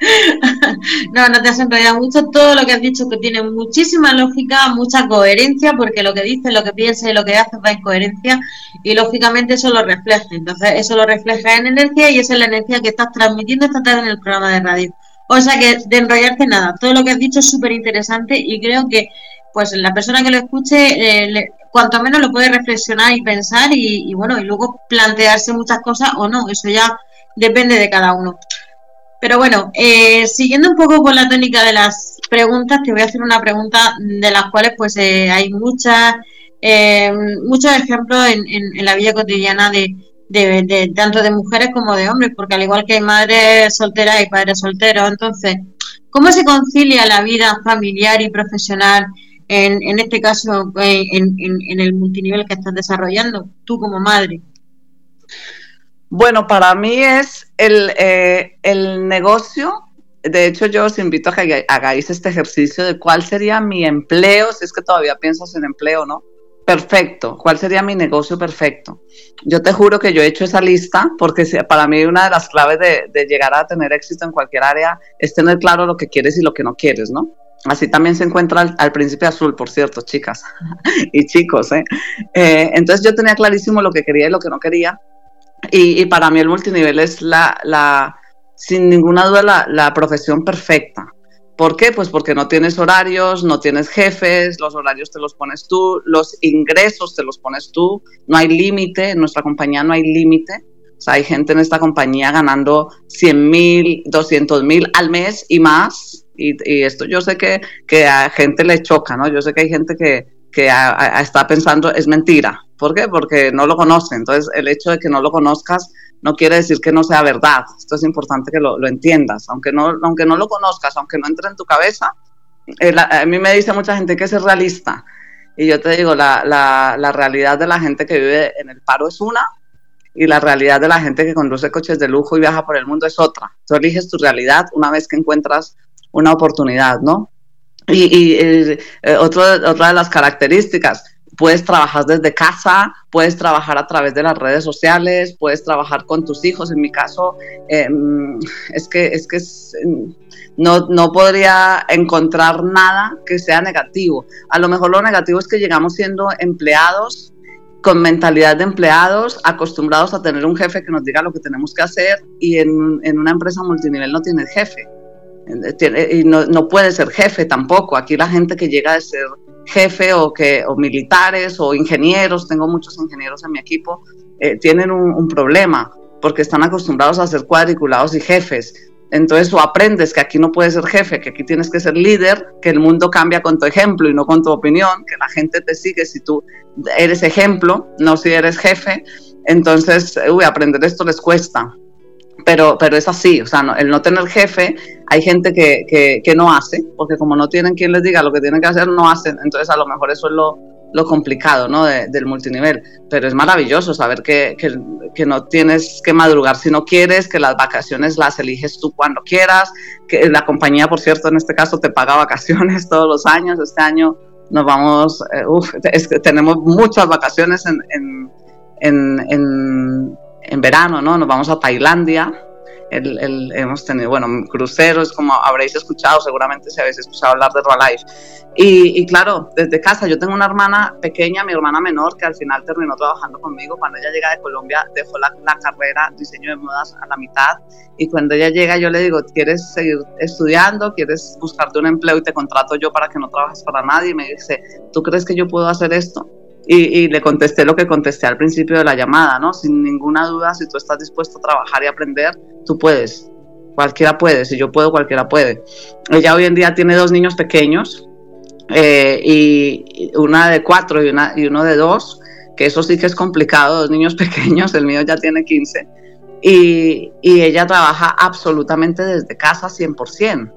no, no te has enrollado mucho. Todo lo que has dicho que tiene muchísima lógica, mucha coherencia, porque lo que dices, lo que piensas y lo que haces va en coherencia y lógicamente eso lo refleja. Entonces, eso lo refleja en energía y esa es la energía que estás transmitiendo esta tarde en el programa de radio. O sea que de enrollarte nada, todo lo que has dicho es súper interesante y creo que pues la persona que lo escuche, eh, cuanto menos lo puede reflexionar y pensar y, y bueno, y luego plantearse muchas cosas o no, eso ya depende de cada uno. Pero bueno, eh, siguiendo un poco con la tónica de las preguntas, te voy a hacer una pregunta de las cuales pues eh, hay muchas, eh, muchos ejemplos en, en, la vida cotidiana de, de, tanto de mujeres como de hombres, porque al igual que hay madres solteras y padres solteros, entonces, ¿cómo se concilia la vida familiar y profesional en, este caso en, en el multinivel que estás desarrollando, tú como madre? Bueno, para mí es el, eh, el negocio. De hecho, yo os invito a que hagáis este ejercicio de cuál sería mi empleo, si es que todavía piensas en empleo, ¿no? Perfecto. ¿Cuál sería mi negocio perfecto? Yo te juro que yo he hecho esa lista porque para mí una de las claves de, llegar a tener éxito en cualquier área es tener claro lo que quieres y lo que no quieres, ¿no? Así también se encuentra al, príncipe azul, por cierto, chicas y chicos. ¿eh? ¿eh? entonces yo tenía clarísimo lo que quería y lo que no quería y, para mí el multinivel es la, la sin ninguna duda, la, la, profesión perfecta. ¿Por qué? Pues porque no tienes horarios, no tienes jefes, los horarios te los pones tú, los ingresos te los pones tú, no hay límite, en nuestra compañía no hay límite. O sea, hay gente en esta compañía ganando 100 mil, 200 mil al mes y más. Y, esto yo sé que, que a gente le choca, ¿no? Yo sé que hay gente que, que está pensando es mentira. ¿Por qué? Porque no lo conoce. Entonces, el hecho de que no lo conozcas no quiere decir que no sea verdad. Esto es importante que lo, entiendas. Aunque no, aunque no lo conozcas, aunque no entre en tu cabeza, a mí me dice mucha gente que es realista. Y yo te digo, la, la realidad de la gente que vive en el paro es una y la realidad de la gente que conduce coches de lujo y viaja por el mundo es otra. Tú eliges tu realidad una vez que encuentras una oportunidad, ¿no? Y, eh, otra de las características, puedes trabajar desde casa, puedes trabajar a través de las redes sociales, puedes trabajar con tus hijos. En mi caso, em, es que, es que no, no podría encontrar nada que sea negativo. A lo mejor lo negativo es que llegamos siendo empleados con mentalidad de empleados, acostumbrados a tener un jefe que nos diga lo que tenemos que hacer y en, en una empresa multinivel no tienes jefe y no, puede ser jefe tampoco. Aquí la gente que llega a ser jefe o, que, o militares o ingenieros, tengo muchos ingenieros en mi equipo, eh, tienen un, problema porque están acostumbrados a ser cuadriculados y jefes. Entonces o aprendes que aquí no puedes ser jefe, que aquí tienes que ser líder, que el mundo cambia con tu ejemplo y no con tu opinión, que la gente te sigue si tú eres ejemplo, no si eres jefe. Entonces, uy, aprender esto les cuesta. Pero, pero es así, o sea, el no tener jefe, hay gente que, que, no hace, porque como no tienen quien les diga lo que tienen que hacer, no hacen, entonces a lo mejor eso es lo, lo complicado ¿no? del multinivel, pero es maravilloso saber que, que, que, no tienes que madrugar si no quieres, que las vacaciones las eliges tú cuando quieras, que la compañía, por cierto, en este caso te paga vacaciones todos los años, este año nos vamos, eh, es que tenemos muchas vacaciones en, en, en, en verano, ¿no? Nos vamos a Tailandia, el, hemos tenido, bueno, cruceros, como habréis escuchado, seguramente si habéis escuchado hablar de Herbalife. Y, y, claro, desde casa, yo tengo una hermana pequeña, mi hermana menor, que al final terminó trabajando conmigo. Cuando ella llega de Colombia, dejó la, la carrera diseño de modas a la mitad. Y cuando ella llega, yo le digo, ¿quieres seguir estudiando? ¿Quieres buscarte un empleo y te contrato yo para que no trabajes para nadie? Y me dice, ¿tú crees que yo puedo hacer esto? Y, le contesté lo que contesté al principio de la llamada, ¿no? Sin ninguna duda, si tú estás dispuesto a trabajar y aprender, tú puedes. Cualquiera puede, si yo puedo, cualquiera puede. Ella hoy en día tiene dos niños pequeños, eh, y una de cuatro y, una, y uno de dos, que eso sí que es complicado, dos niños pequeños, el mío ya tiene 15, y, y ella trabaja absolutamente desde casa 100%.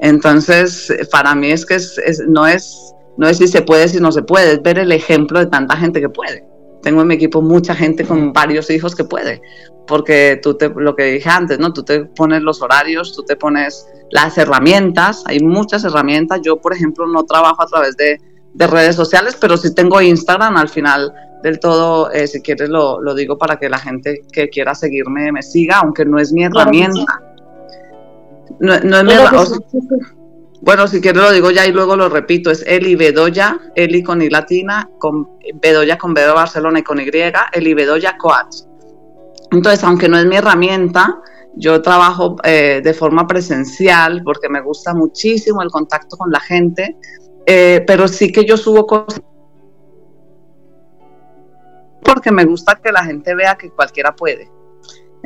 Entonces, para mí es que es, no es no es si se puede, si no se puede, es ver el ejemplo de tanta gente que puede. Tengo en mi equipo mucha gente con varios hijos que puede, porque tú te, lo que dije antes, ¿no? Tú te pones los horarios, tú te pones las herramientas, hay muchas herramientas. Yo, por ejemplo, no trabajo a través de, de redes sociales, pero sí tengo Instagram al final del todo, eh, si quieres lo, lo, digo para que la gente que quiera seguirme me siga, aunque no es mi herramienta. No, no es mi herramienta. Bueno, si quiero lo digo ya y luego lo repito, es Eli Bedoya, Eli con I latina, con Bedoya con B Barcelona y con Y, Eli Bedoya Coach. Entonces, aunque no es mi herramienta, yo trabajo eh, de forma presencial porque me gusta muchísimo el contacto con la gente, eh, pero sí que yo subo cosas porque me gusta que la gente vea que cualquiera puede.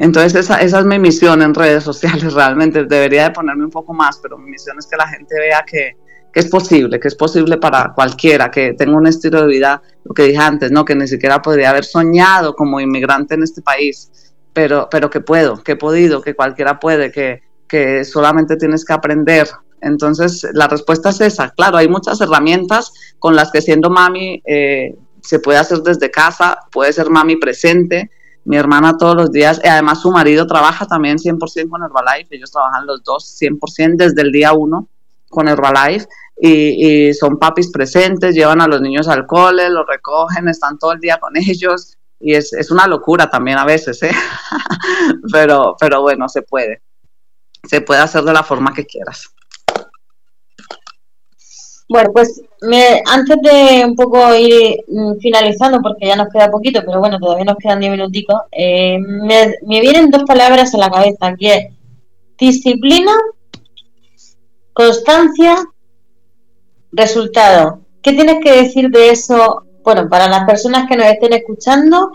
Entonces esa, esa, es mi misión en redes sociales realmente. Debería de ponerme un poco más, pero mi misión es que la gente vea que, que, es posible, que es posible para cualquiera, que tenga un estilo de vida, lo que dije antes, ¿no? que ni siquiera podría haber soñado como inmigrante en este país, pero, pero que puedo, que he podido, que cualquiera puede, que, que solamente tienes que aprender. Entonces la respuesta es esa. Claro, hay muchas herramientas con las que siendo mami eh, se puede hacer desde casa, puede ser mami presente, mi hermana todos los días, y además su marido trabaja también 100% con Herbalife, ellos trabajan los dos 100% desde el día uno con Herbalife y, y son papis presentes, llevan a los niños al cole, los recogen, están todo el día con ellos y es, es una locura también a veces, ¿eh? pero, pero bueno, se puede, se puede hacer de la forma que quieras. Bueno, pues me, antes de un poco ir mm, finalizando, porque ya nos queda poquito, pero bueno, todavía nos quedan 10 minuticos, eh, me, vienen dos palabras a la cabeza, que es disciplina, constancia, resultado. ¿Qué tienes que decir de eso, bueno, para las personas que nos estén escuchando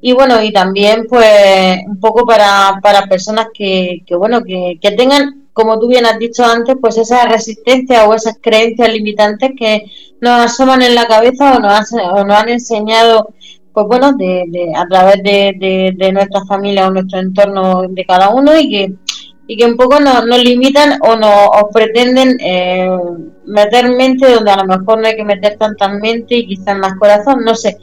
y bueno, y también pues un poco para, para personas que, que bueno, que, que tengan como tú bien has dicho antes, pues esa resistencia o esas creencias limitantes que nos asoman en la cabeza o nos han, nos han enseñado, pues bueno, de, de a través de, de, nuestra familia o nuestro entorno de cada uno y que, y que un poco nos, nos limitan o nos pretenden eh, meter mente donde a lo mejor no hay que meter tanta mente y quizás más corazón, no sé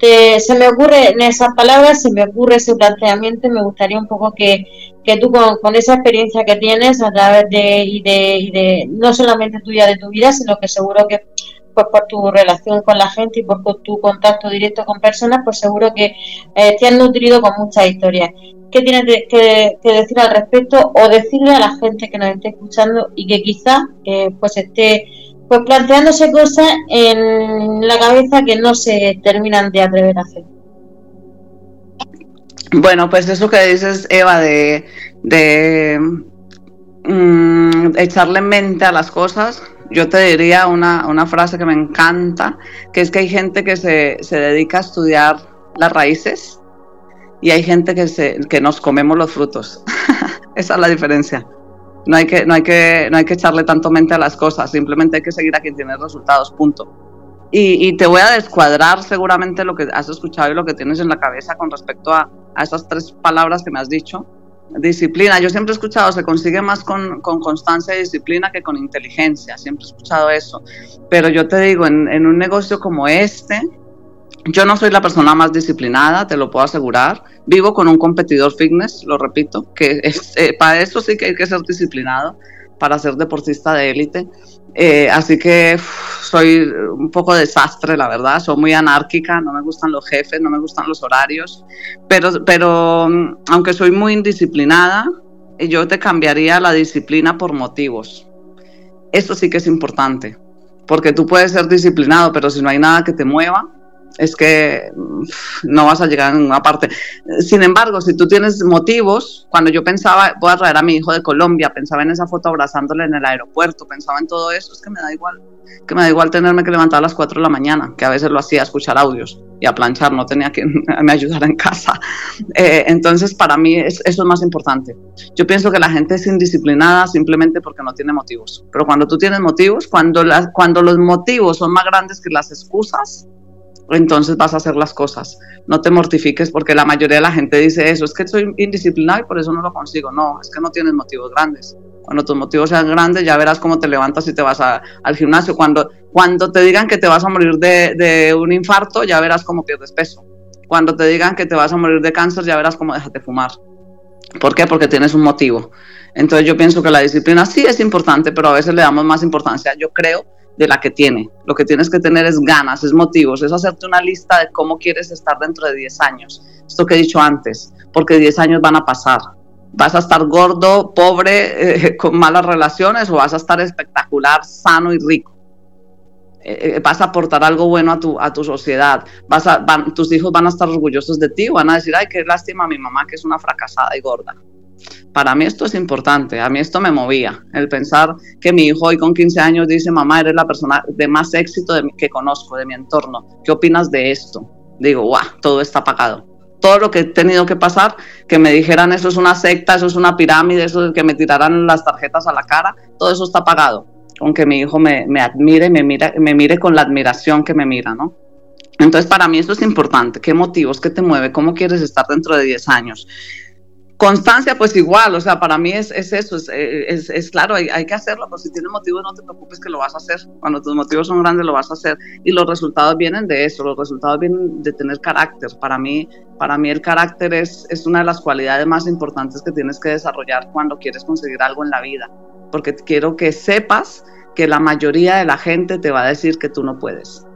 se me ocurre en esas palabras, se me ocurre ese planteamiento me gustaría un poco que, que tú con, esa experiencia que tienes a través de y, de y de no solamente tuya de tu vida, sino que seguro que pues por tu relación con la gente y por tu contacto directo con personas, pues seguro que eh, te han nutrido con muchas historias. ¿Qué tienes que, decir al respecto o decirle a la gente que nos esté escuchando y que quizá eh, pues esté pues planteándose cosas en la cabeza que no se terminan de atrever a hacer. Bueno, pues eso que dices, Eva, de, de mm, echarle mente a las cosas, yo te diría una, una, frase que me encanta, que es que hay gente que se, se dedica a estudiar las raíces y hay gente que, se, que nos comemos los frutos. Esa es la diferencia. No hay, que, no, hay que, no hay que echarle tanto mente a las cosas, simplemente hay que seguir a quien tiene resultados, punto. Y, te voy a descuadrar seguramente lo que has escuchado y lo que tienes en la cabeza con respecto a, a esas tres palabras que me has dicho. disciplina. Yo siempre he escuchado, se consigue más con, constancia y disciplina que con inteligencia. Siempre he escuchado eso. Pero yo te digo, en, un negocio como este, yo no soy la persona más disciplinada, te lo puedo asegurar. Vivo con un competidor fitness, lo repito, que eh, para eso sí que hay que ser disciplinado, para ser deportista de élite. Eh, así que soy un poco desastre, la verdad. Soy muy anárquica, no me gustan los jefes, no me gustan los horarios. Pero, pero mm, aunque soy muy indisciplinada, yo te cambiaría la disciplina por motivos. Eso sí que es importante, porque tú puedes ser disciplinado, pero si no hay nada que te mueva, es que mm, no vas a llegar a ninguna parte. Sin embargo, si tú tienes motivos, cuando yo pensaba, voy a traer a mi hijo de Colombia, pensaba en esa foto abrazándole en el aeropuerto, pensaba en todo eso, es que me da igual, que me da igual tenerme que levantar a las 4 de la mañana, que a veces lo hacía a escuchar audios y a planchar, no tenía quien me ayudara en casa. Eh, entonces, para mí eso es más importante. Yo pienso que la gente es indisciplinada simplemente porque no tiene motivos, pero cuando tú tienes motivos, cuando los motivos son más grandes que las excusas, entonces vas a hacer las cosas. No te mortifiques porque la mayoría de la gente dice eso, es que soy indisciplinado y por eso no lo consigo. No, es que no tienes motivos grandes. Cuando tus motivos sean grandes ya verás cómo te levantas y te vas al gimnasio. Cuando, cuando te digan que te vas a morir de, de un infarto, ya verás cómo pierdes peso. Cuando te digan que te vas a morir de cáncer, ya verás cómo dejas de fumar. ¿Por qué? Porque tienes un motivo. Entonces yo pienso que la disciplina sí es importante, pero a veces le damos más importancia, yo creo, de la que tiene. Lo que tienes que tener es ganas, es motivos, es hacerte una lista de cómo quieres estar dentro de 10 años. Esto que he dicho antes, porque 10 años van a pasar. Vas a estar gordo, pobre, eh, con malas relaciones o vas a estar espectacular, sano y rico. Eh, eh, vas a aportar algo bueno a tu, a tu sociedad. Vas a, tus hijos van a estar orgullosos de ti, van a decir, ay, qué lástima mi mamá que es una fracasada y gorda para mí esto es importante, a mí esto me movía, el pensar que mi hijo hoy con 15 años dice, mamá, eres la persona de más éxito que conozco, de mi entorno, ¿qué opinas de esto? Digo, guau, todo está pagado. Todo lo que he tenido que pasar, que me dijeran eso es una secta, eso es una pirámide, eso que me tiraran las tarjetas a la cara, todo eso está pagado. Aunque mi hijo me, admire, me, mira, me mire con la admiración que me mira, ¿no? Entonces, para mí eso es importante. ¿Qué motivos? ¿Qué te mueve? ¿Cómo quieres estar dentro de 10 años? Constancia, pues igual, o sea, para mí es, es eso, es, es, claro, hay, hay, que hacerlo, pero si tienes motivos no te preocupes que lo vas a hacer, cuando tus motivos son grandes lo vas a hacer. Y los resultados vienen de eso, los resultados vienen de tener carácter, para mí, para mí el carácter es, es una de las cualidades más importantes que tienes que desarrollar cuando quieres conseguir algo en la vida, porque quiero que sepas que la mayoría de la gente te va a decir que tú no puedes.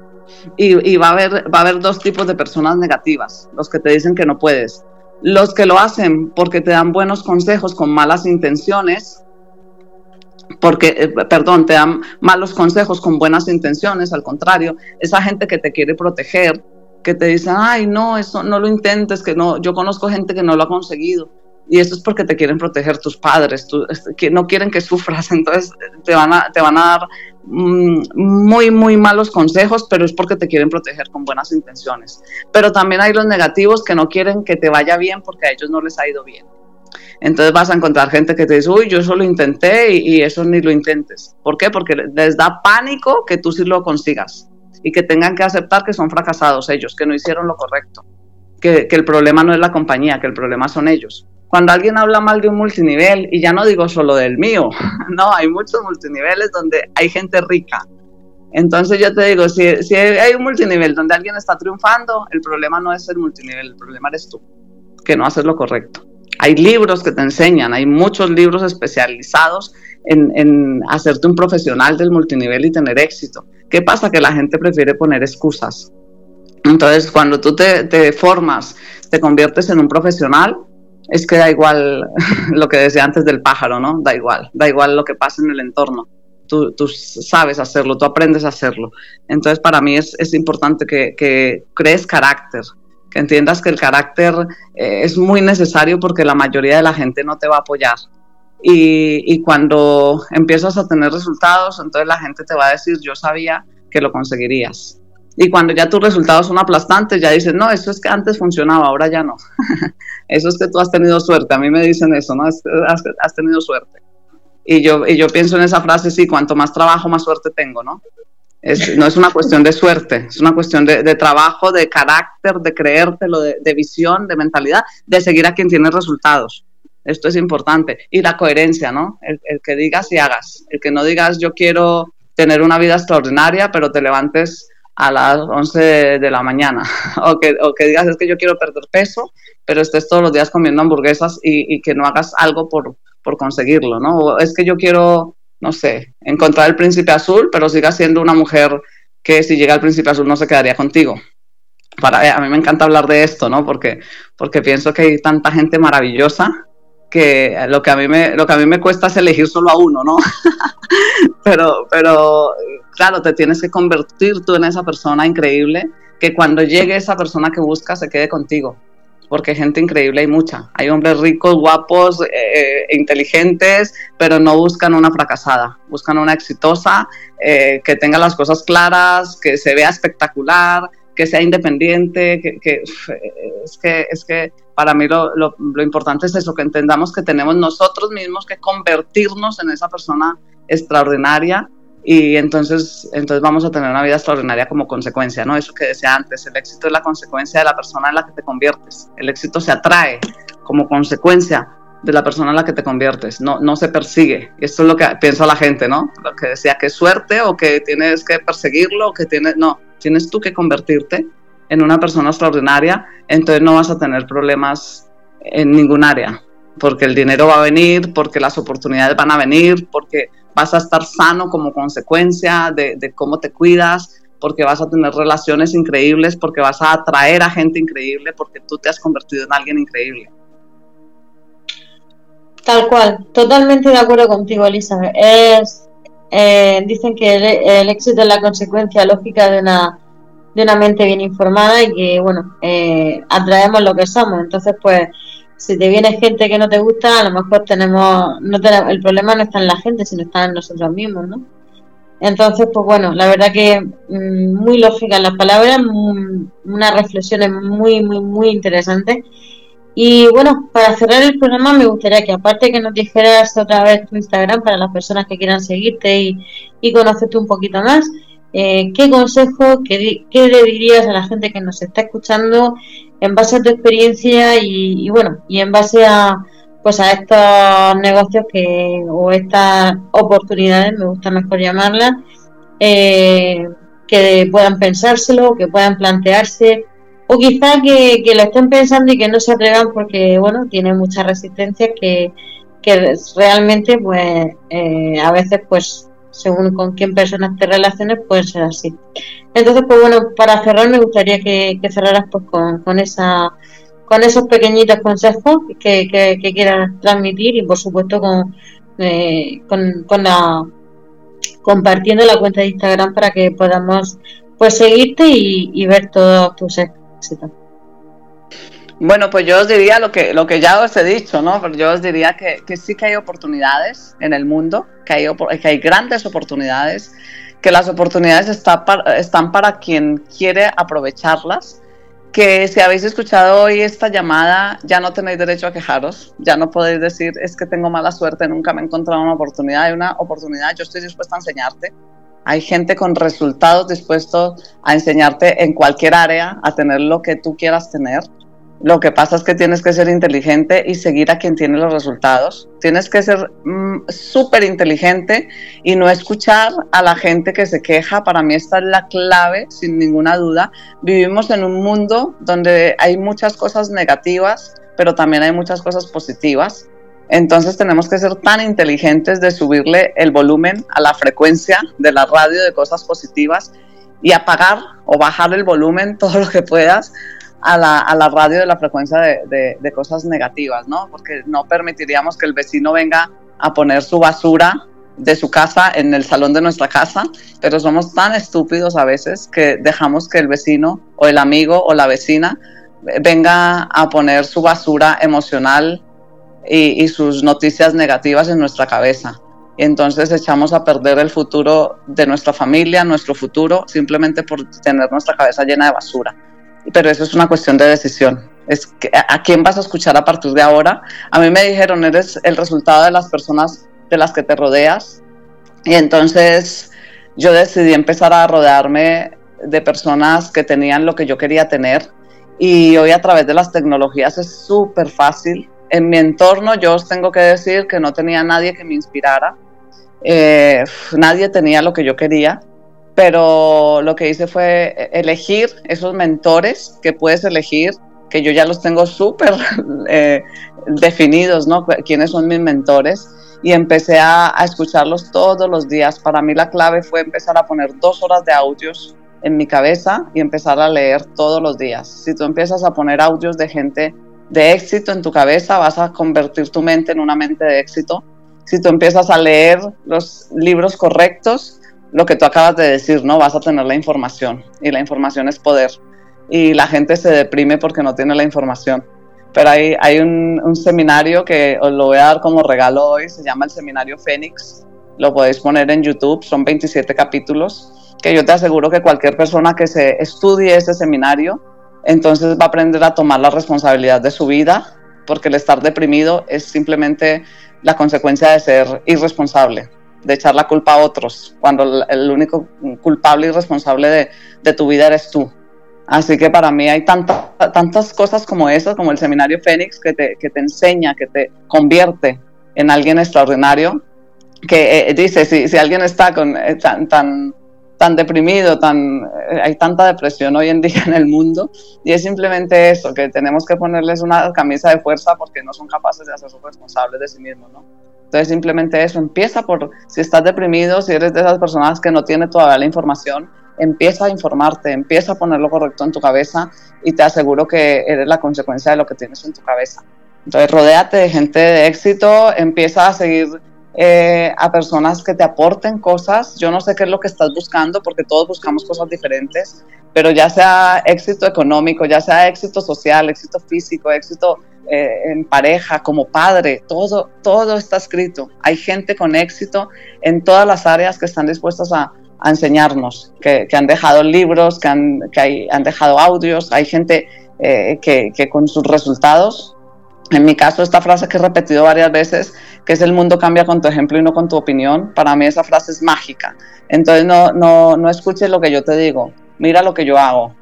Y, y va, a haber, va a haber dos tipos de personas negativas, los que te dicen que no puedes los que lo hacen porque te dan buenos consejos con malas intenciones, porque, eh, perdón, te dan malos consejos con buenas intenciones, al contrario, esa gente que te quiere proteger, que te dice, ay, no, eso no lo intentes, que no, yo conozco gente que no lo ha conseguido. Y eso es porque te quieren proteger tus padres, que no quieren que sufras, entonces te van a, te van a dar mm, muy, muy malos consejos, pero es porque te quieren proteger con buenas intenciones. Pero también hay los negativos que no quieren que te vaya bien porque a ellos no les ha ido bien. Entonces vas a encontrar gente que te dice, uy, yo eso lo intenté y, eso ni lo intentes. ¿Por qué? Porque les da pánico que tú sí lo consigas y que tengan que aceptar que son fracasados ellos, que no hicieron lo correcto, que el problema no es la compañía, que el problema son ellos. Cuando alguien habla mal de un multinivel, y ya no digo solo del mío, no, hay muchos multiniveles donde hay gente rica. Entonces yo te digo, si, si hay un multinivel donde alguien está triunfando, el problema no es el multinivel, el problema eres tú, que no haces lo correcto. Hay libros que te enseñan, hay muchos libros especializados en, en, hacerte un profesional del multinivel y tener éxito. ¿Qué pasa? Que la gente prefiere poner excusas. Entonces, cuando tú te, te formas, te conviertes en un profesional, es que da igual lo que decía antes del pájaro, ¿no? Da igual, da igual lo que pasa en el entorno. Tú, tú sabes hacerlo, tú aprendes a hacerlo. Entonces, para mí es, importante que, crees carácter, que entiendas que el carácter eh, es muy necesario porque la mayoría de la gente no te va a apoyar. Y cuando empiezas a tener resultados, entonces la gente te va a decir, yo sabía que lo conseguirías. Y cuando ya tus resultados son aplastantes, ya dices, no, eso es que antes funcionaba, ahora ya no. eso es que tú has tenido suerte. A mí me dicen eso, ¿no? Has, has, tenido suerte. Y yo, y yo pienso en esa frase, sí, cuanto más trabajo, más suerte tengo, ¿no? Es, no es una cuestión de suerte, es una cuestión de, de trabajo, de carácter, de creértelo, de, de, visión, de mentalidad, de seguir a quien tiene resultados. Esto es importante. Y la coherencia, ¿no? El, que digas y hagas. El que no digas yo quiero tener una vida extraordinaria, pero te levantes a las 11 de la mañana. o, que, o que digas es que yo quiero perder peso, pero estés todos los días comiendo hamburguesas y, que no hagas algo por, por conseguirlo, ¿no? O es que yo quiero, no sé, encontrar el príncipe azul, pero sigas siendo una mujer que si llega el príncipe azul no se quedaría contigo. Para, eh, a mí me encanta hablar de esto, ¿no? Porque, porque pienso que hay tanta gente maravillosa que lo que a mí me, lo que a mí me cuesta es elegir solo a uno, ¿no? pero, pero, claro, te tienes que convertir tú en esa persona increíble que cuando llegue esa persona que buscas se quede contigo. Porque gente increíble hay mucha. Hay hombres ricos, guapos, eh, eh, inteligentes, pero no buscan una fracasada. Buscan una exitosa, que tenga las cosas claras, que se vea espectacular, que sea independiente, que, es que es que para mí lo, lo, importante es eso, que entendamos que tenemos nosotros mismos que convertirnos en esa persona extraordinaria y entonces, entonces vamos a tener una vida extraordinaria como consecuencia, ¿no? Eso que decía antes, el éxito es la consecuencia de la persona en la que te conviertes, el éxito se atrae como consecuencia de la persona en la que te conviertes, no, no se persigue. Esto es lo que piensa la gente, ¿no? Lo que decía que suerte o que tienes que perseguirlo o que tienes, no, tienes tú que convertirte en una persona extraordinaria, entonces no vas a tener problemas en ningún área, porque el dinero va a venir, porque las oportunidades van a venir, porque vas a estar sano como consecuencia de, cómo te cuidas, porque vas a tener relaciones increíbles, porque vas a atraer a gente increíble, porque tú te has convertido en alguien increíble. Tal cual, totalmente de acuerdo contigo, Elizabeth. Es, eh, dicen que el, éxito es la consecuencia lógica de una, de una mente bien informada y que, bueno, eh, atraemos lo que somos. Entonces, pues, si te viene gente que no te gusta, a lo mejor tenemos, no tenemos, el problema no está en la gente, sino está en nosotros mismos, ¿no? Entonces, pues bueno, la verdad que mm, muy lógica las palabras, mm, unas reflexiones muy, muy, muy interesantes y bueno, para cerrar el programa me gustaría que aparte que nos dijeras otra vez tu Instagram para las personas que quieran seguirte y, conocerte un poquito más, eh, ¿qué consejo, qué, le dirías a la gente que nos está escuchando en base a tu experiencia y, bueno, y en base a pues a estos negocios que o estas oportunidades, me gusta mejor llamarlas, eh, que puedan pensárselo, que puedan plantearse o quizá que, lo estén pensando y que no se atrevan porque, bueno, tiene mucha resistencia que, realmente, pues, eh, a veces, pues, según con quién personas te relaciones, puede ser así. Entonces, pues bueno, para cerrar me gustaría que, cerraras pues con, esa con esos pequeñitos consejos que, que, quieras transmitir y por supuesto con, eh, con, la compartiendo la cuenta de Instagram para que podamos pues seguirte y, y ver todos tus bueno, pues yo os diría lo que, lo que ya os he dicho, ¿no? Pero yo os diría que, sí que hay oportunidades en el mundo, que hay, que hay grandes oportunidades, que las oportunidades está están para quien quiere aprovecharlas, que si habéis escuchado hoy esta llamada, ya no tenéis derecho a quejaros, ya no podéis decir, es que tengo mala suerte, nunca me he encontrado una oportunidad, hay una oportunidad, yo estoy dispuesta a enseñarte, hay gente con resultados dispuestos a enseñarte en cualquier área a tener lo que tú quieras tener. Lo que pasa es que tienes que ser inteligente y seguir a quien tiene los resultados. Tienes que ser mm, súper inteligente y no escuchar a la gente que se queja. Para mí esta es la clave, sin ninguna duda. Vivimos en un mundo donde hay muchas cosas negativas, pero también hay muchas cosas positivas. Entonces tenemos que ser tan inteligentes de subirle el volumen a la frecuencia de la radio de cosas positivas y apagar o bajar el volumen todo lo que puedas a la, radio de la frecuencia de, cosas negativas, ¿no? Porque no permitiríamos que el vecino venga a poner su basura de su casa en el salón de nuestra casa, pero somos tan estúpidos a veces que dejamos que el vecino o el amigo o la vecina venga a poner su basura emocional y, sus noticias negativas en nuestra cabeza. Y entonces echamos a perder el futuro de nuestra familia, nuestro futuro, simplemente por tener nuestra cabeza llena de basura. Pero eso es una cuestión de decisión. Es que, a quién vas a escuchar a partir de ahora. A mí me dijeron, eres el resultado de las personas de las que te rodeas. Y entonces yo decidí empezar a rodearme de personas que tenían lo que yo quería tener. Y hoy a través de las tecnologías es súper fácil en mi entorno yo os tengo que decir que no tenía nadie que me inspirara, eh, nadie tenía lo que yo quería, pero lo que hice fue elegir esos mentores que puedes elegir, que yo ya los tengo súper eh, definidos, ¿no? ¿Quiénes son mis mentores? Y empecé a, a escucharlos todos los días. Para mí la clave fue empezar a poner dos horas de audios en mi cabeza y empezar a leer todos los días. Si tú empiezas a poner audios de gente de éxito en tu cabeza, vas a convertir tu mente en una mente de éxito. Si tú empiezas a leer los libros correctos, lo que tú acabas de decir, ¿no? Vas a tener la información y la información es poder. Y la gente se deprime porque no tiene la información. Pero hay, hay un, seminario que os lo voy a dar como regalo hoy, se llama el Seminario Fénix. Lo podéis poner en YouTube, son 27 capítulos que yo te aseguro que cualquier persona que se estudie ese seminario, entonces va a aprender a tomar la responsabilidad de su vida, porque el estar deprimido es simplemente la consecuencia de ser irresponsable, de echar la culpa a otros, cuando el único culpable y responsable de, tu vida eres tú. Así que para mí hay tanta, tantas cosas como esas, como el seminario Fénix, que te, enseña, que te convierte en alguien extraordinario, que eh, dice, si, alguien está con, eh, tan tan deprimido, tan, eh, hay tanta depresión hoy en día en el mundo y es simplemente eso, que tenemos que ponerles una camisa de fuerza porque no son capaces de hacerse responsables de sí mismos, ¿no? Entonces simplemente eso, empieza por, si estás deprimido, si eres de esas personas que no tiene todavía la información, empieza a informarte, empieza a poner lo correcto en tu cabeza y te aseguro que eres la consecuencia de lo que tienes en tu cabeza. Entonces rodéate de gente de éxito, empieza a seguir eh, a personas que te aporten cosas. Yo no sé qué es lo que estás buscando, porque todos buscamos cosas diferentes, pero ya sea éxito económico, ya sea éxito social, éxito físico, éxito eh, en pareja, como padre, todo, todo está escrito. Hay gente con éxito en todas las áreas que están dispuestas a, enseñarnos, que, han dejado libros, que han, que han dejado audios, hay gente eh, que, que con sus resultados en mi caso, esta frase que he repetido varias veces, que es el mundo cambia con tu ejemplo y no con tu opinión, para mí esa frase es mágica. Entonces no, no, no escuches lo que yo te digo, mira lo que yo hago.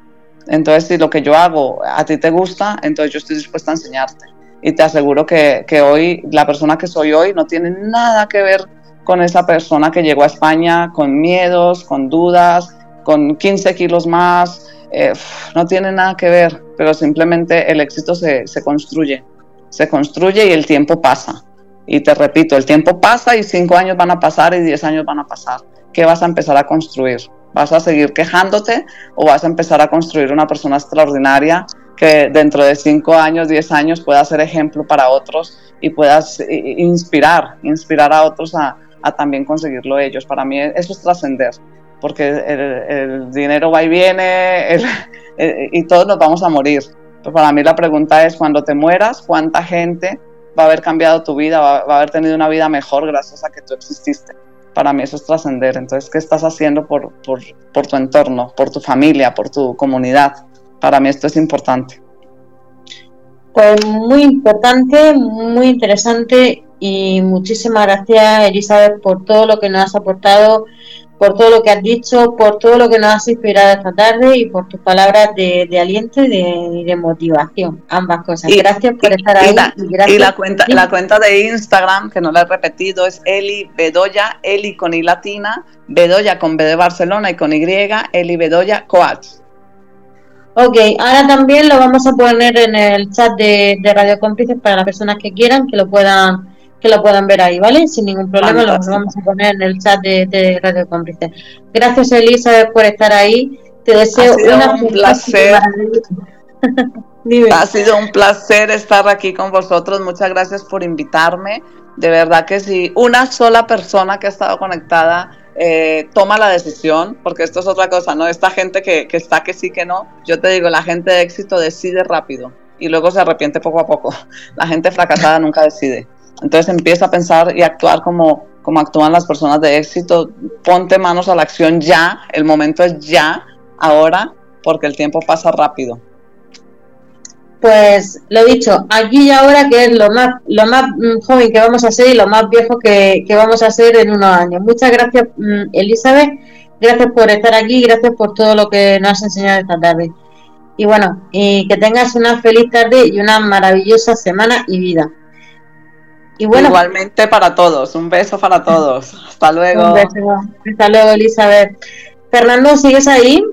Entonces si lo que yo hago a ti te gusta, entonces yo estoy dispuesta a enseñarte. Y te aseguro que, que hoy, la persona que soy hoy no tiene nada que ver con esa persona que llegó a España con miedos, con dudas, con 15 kilos más. Eh, no tiene nada que ver, pero simplemente el éxito se, se construye se construye y el tiempo pasa. Y te repito, el tiempo pasa y cinco años van a pasar y diez años van a pasar. ¿Qué vas a empezar a construir? ¿Vas a seguir quejándote o vas a empezar a construir una persona extraordinaria que dentro de cinco años, diez años pueda ser ejemplo para otros y puedas inspirar, inspirar a otros a, también conseguirlo ellos? Para mí eso es trascender, porque el, dinero va y viene y todos nos vamos a morir pues para mí la pregunta es, cuando te mueras, ¿cuánta gente va a haber cambiado tu vida, va, a haber tenido una vida mejor gracias a que tú exististe? Para mí eso es trascender. Entonces, ¿qué estás haciendo por, por, por tu entorno, por tu familia, por tu comunidad? Para mí esto es importante. Pues muy importante, muy interesante y muchísimas gracias Elizabeth por todo lo que nos has aportado por todo lo que has dicho, por todo lo que nos has inspirado esta tarde y por tus palabras de, aliento y de, motivación. Ambas cosas. gracias por estar ahí. Y, la, cuenta, la cuenta de Instagram, que no la he repetido, es Eli Bedoya, Eli con I latina, Bedoya con B de Barcelona y con Y, Eli Bedoya Coach. Ok, ahora también lo vamos a poner en el chat de, de Radio Cómplices para las personas que quieran que lo puedan que lo puedan ver ahí, ¿vale? Sin ningún problema, lo vamos a poner en el chat de, Radio Cómplice. Gracias, Elizabeth, por estar ahí. Te deseo una un placer. ha sido un placer estar aquí con vosotros. Muchas gracias por invitarme. De verdad que si una sola persona que ha estado conectada eh, toma la decisión, porque esto es otra cosa, ¿no? Esta gente que, que está que sí, que no. Yo te digo, la gente de éxito decide rápido y luego se arrepiente poco a poco. La gente fracasada nunca decide. Entonces empieza a pensar y actuar como, como actúan las personas de éxito. Ponte manos a la acción ya, el momento es ya, ahora, porque el tiempo pasa rápido. Pues lo dicho, aquí y ahora que es lo más, lo más mm, joven que vamos a ser y lo más viejo que, vamos a ser en unos años. Muchas gracias, mm, Elizabeth. Gracias por estar aquí, gracias por todo lo que nos has enseñado esta tarde. Y bueno, y que tengas una feliz tarde y una maravillosa semana y vida. Y bueno, igualmente para todos, un beso para todos. Hasta luego. Un beso. Hasta luego, Elizabeth. Fernando, ¿sigues ahí?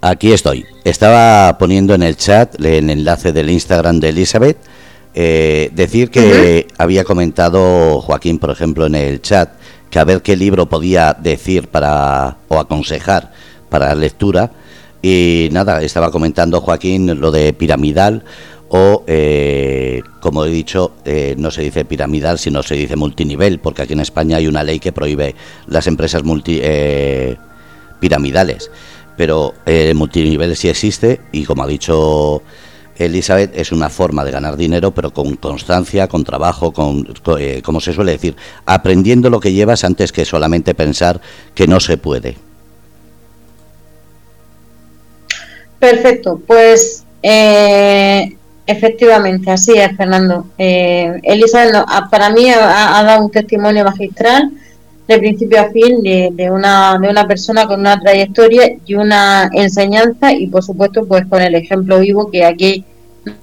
Aquí estoy. Estaba poniendo en el chat el enlace del Instagram de Elizabeth. Eh, decir que había comentado Joaquín, por ejemplo, en el chat, que a ver qué libro podía decir para o aconsejar para la lectura. Y nada, estaba comentando Joaquín lo de piramidal o, eh, como he dicho, eh, no se dice piramidal, sino se dice multinivel, porque aquí en España hay una ley que prohíbe las empresas multi, eh, piramidales. Pero el multinivel sí existe y, como ha dicho Elizabeth, es una forma de ganar dinero, pero con constancia, con trabajo, con, como se suele decir, aprendiendo lo que llevas antes que solamente pensar que no se puede. Perfecto, pues eh, efectivamente, así es, Fernando. Eh, Elisa para mí ha, dado un testimonio magistral de principio a fin de, una, de una persona con una trayectoria y una enseñanza y por supuesto pues con el ejemplo vivo que aquí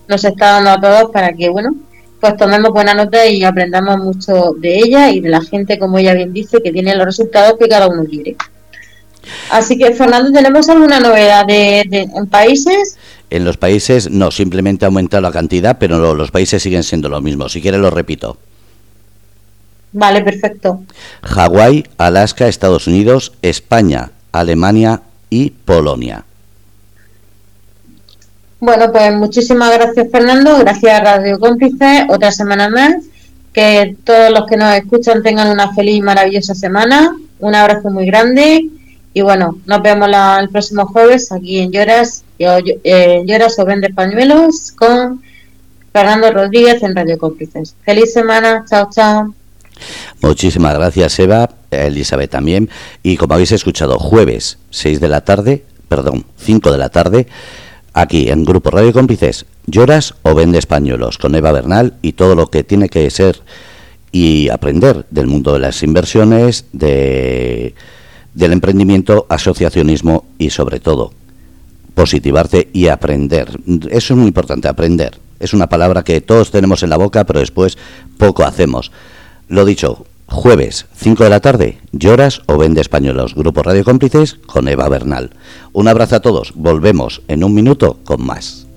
nos está dando a todos para que bueno pues tomemos buena nota y aprendamos mucho de ella y de la gente como ella bien dice que tiene los resultados que cada uno quiere. Así que, Fernando, ¿tenemos alguna novedad de, en países? En los países no, simplemente ha aumentado la cantidad, pero los países siguen siendo lo mismo. Si quieres lo repito. Vale, perfecto. Hawái, Alaska, Estados Unidos, España, Alemania y Polonia. Bueno, pues muchísimas gracias Fernando, gracias a Radio Cómplice, otra semana más. Que todos los que nos escuchan tengan una feliz y maravillosa semana. Un abrazo muy grande y bueno, nos vemos el próximo jueves aquí en Lloras, Lloras o Vende Pañuelos con Fernando Rodríguez en Radio Cómplices. Feliz semana, chao, chao. Muchísimas gracias, Eva, Elizabeth también. Y como habéis escuchado, jueves 6 de la tarde, perdón, 5 de la tarde, aquí en Grupo Radio Cómplices, Lloras o Vende Pañuelos con Eva Bernal y todo lo que tiene que ser y aprender del mundo de las inversiones, de del emprendimiento, asociacionismo y sobre todo positivarte y aprender. Eso es muy importante, aprender. Es una palabra que todos tenemos en la boca, pero después poco hacemos. Lo dicho, jueves, 5 de la tarde, lloras o vende españolos. Grupo Radio Cómplices con Eva Bernal. Un abrazo a todos. Volvemos en un minuto con más.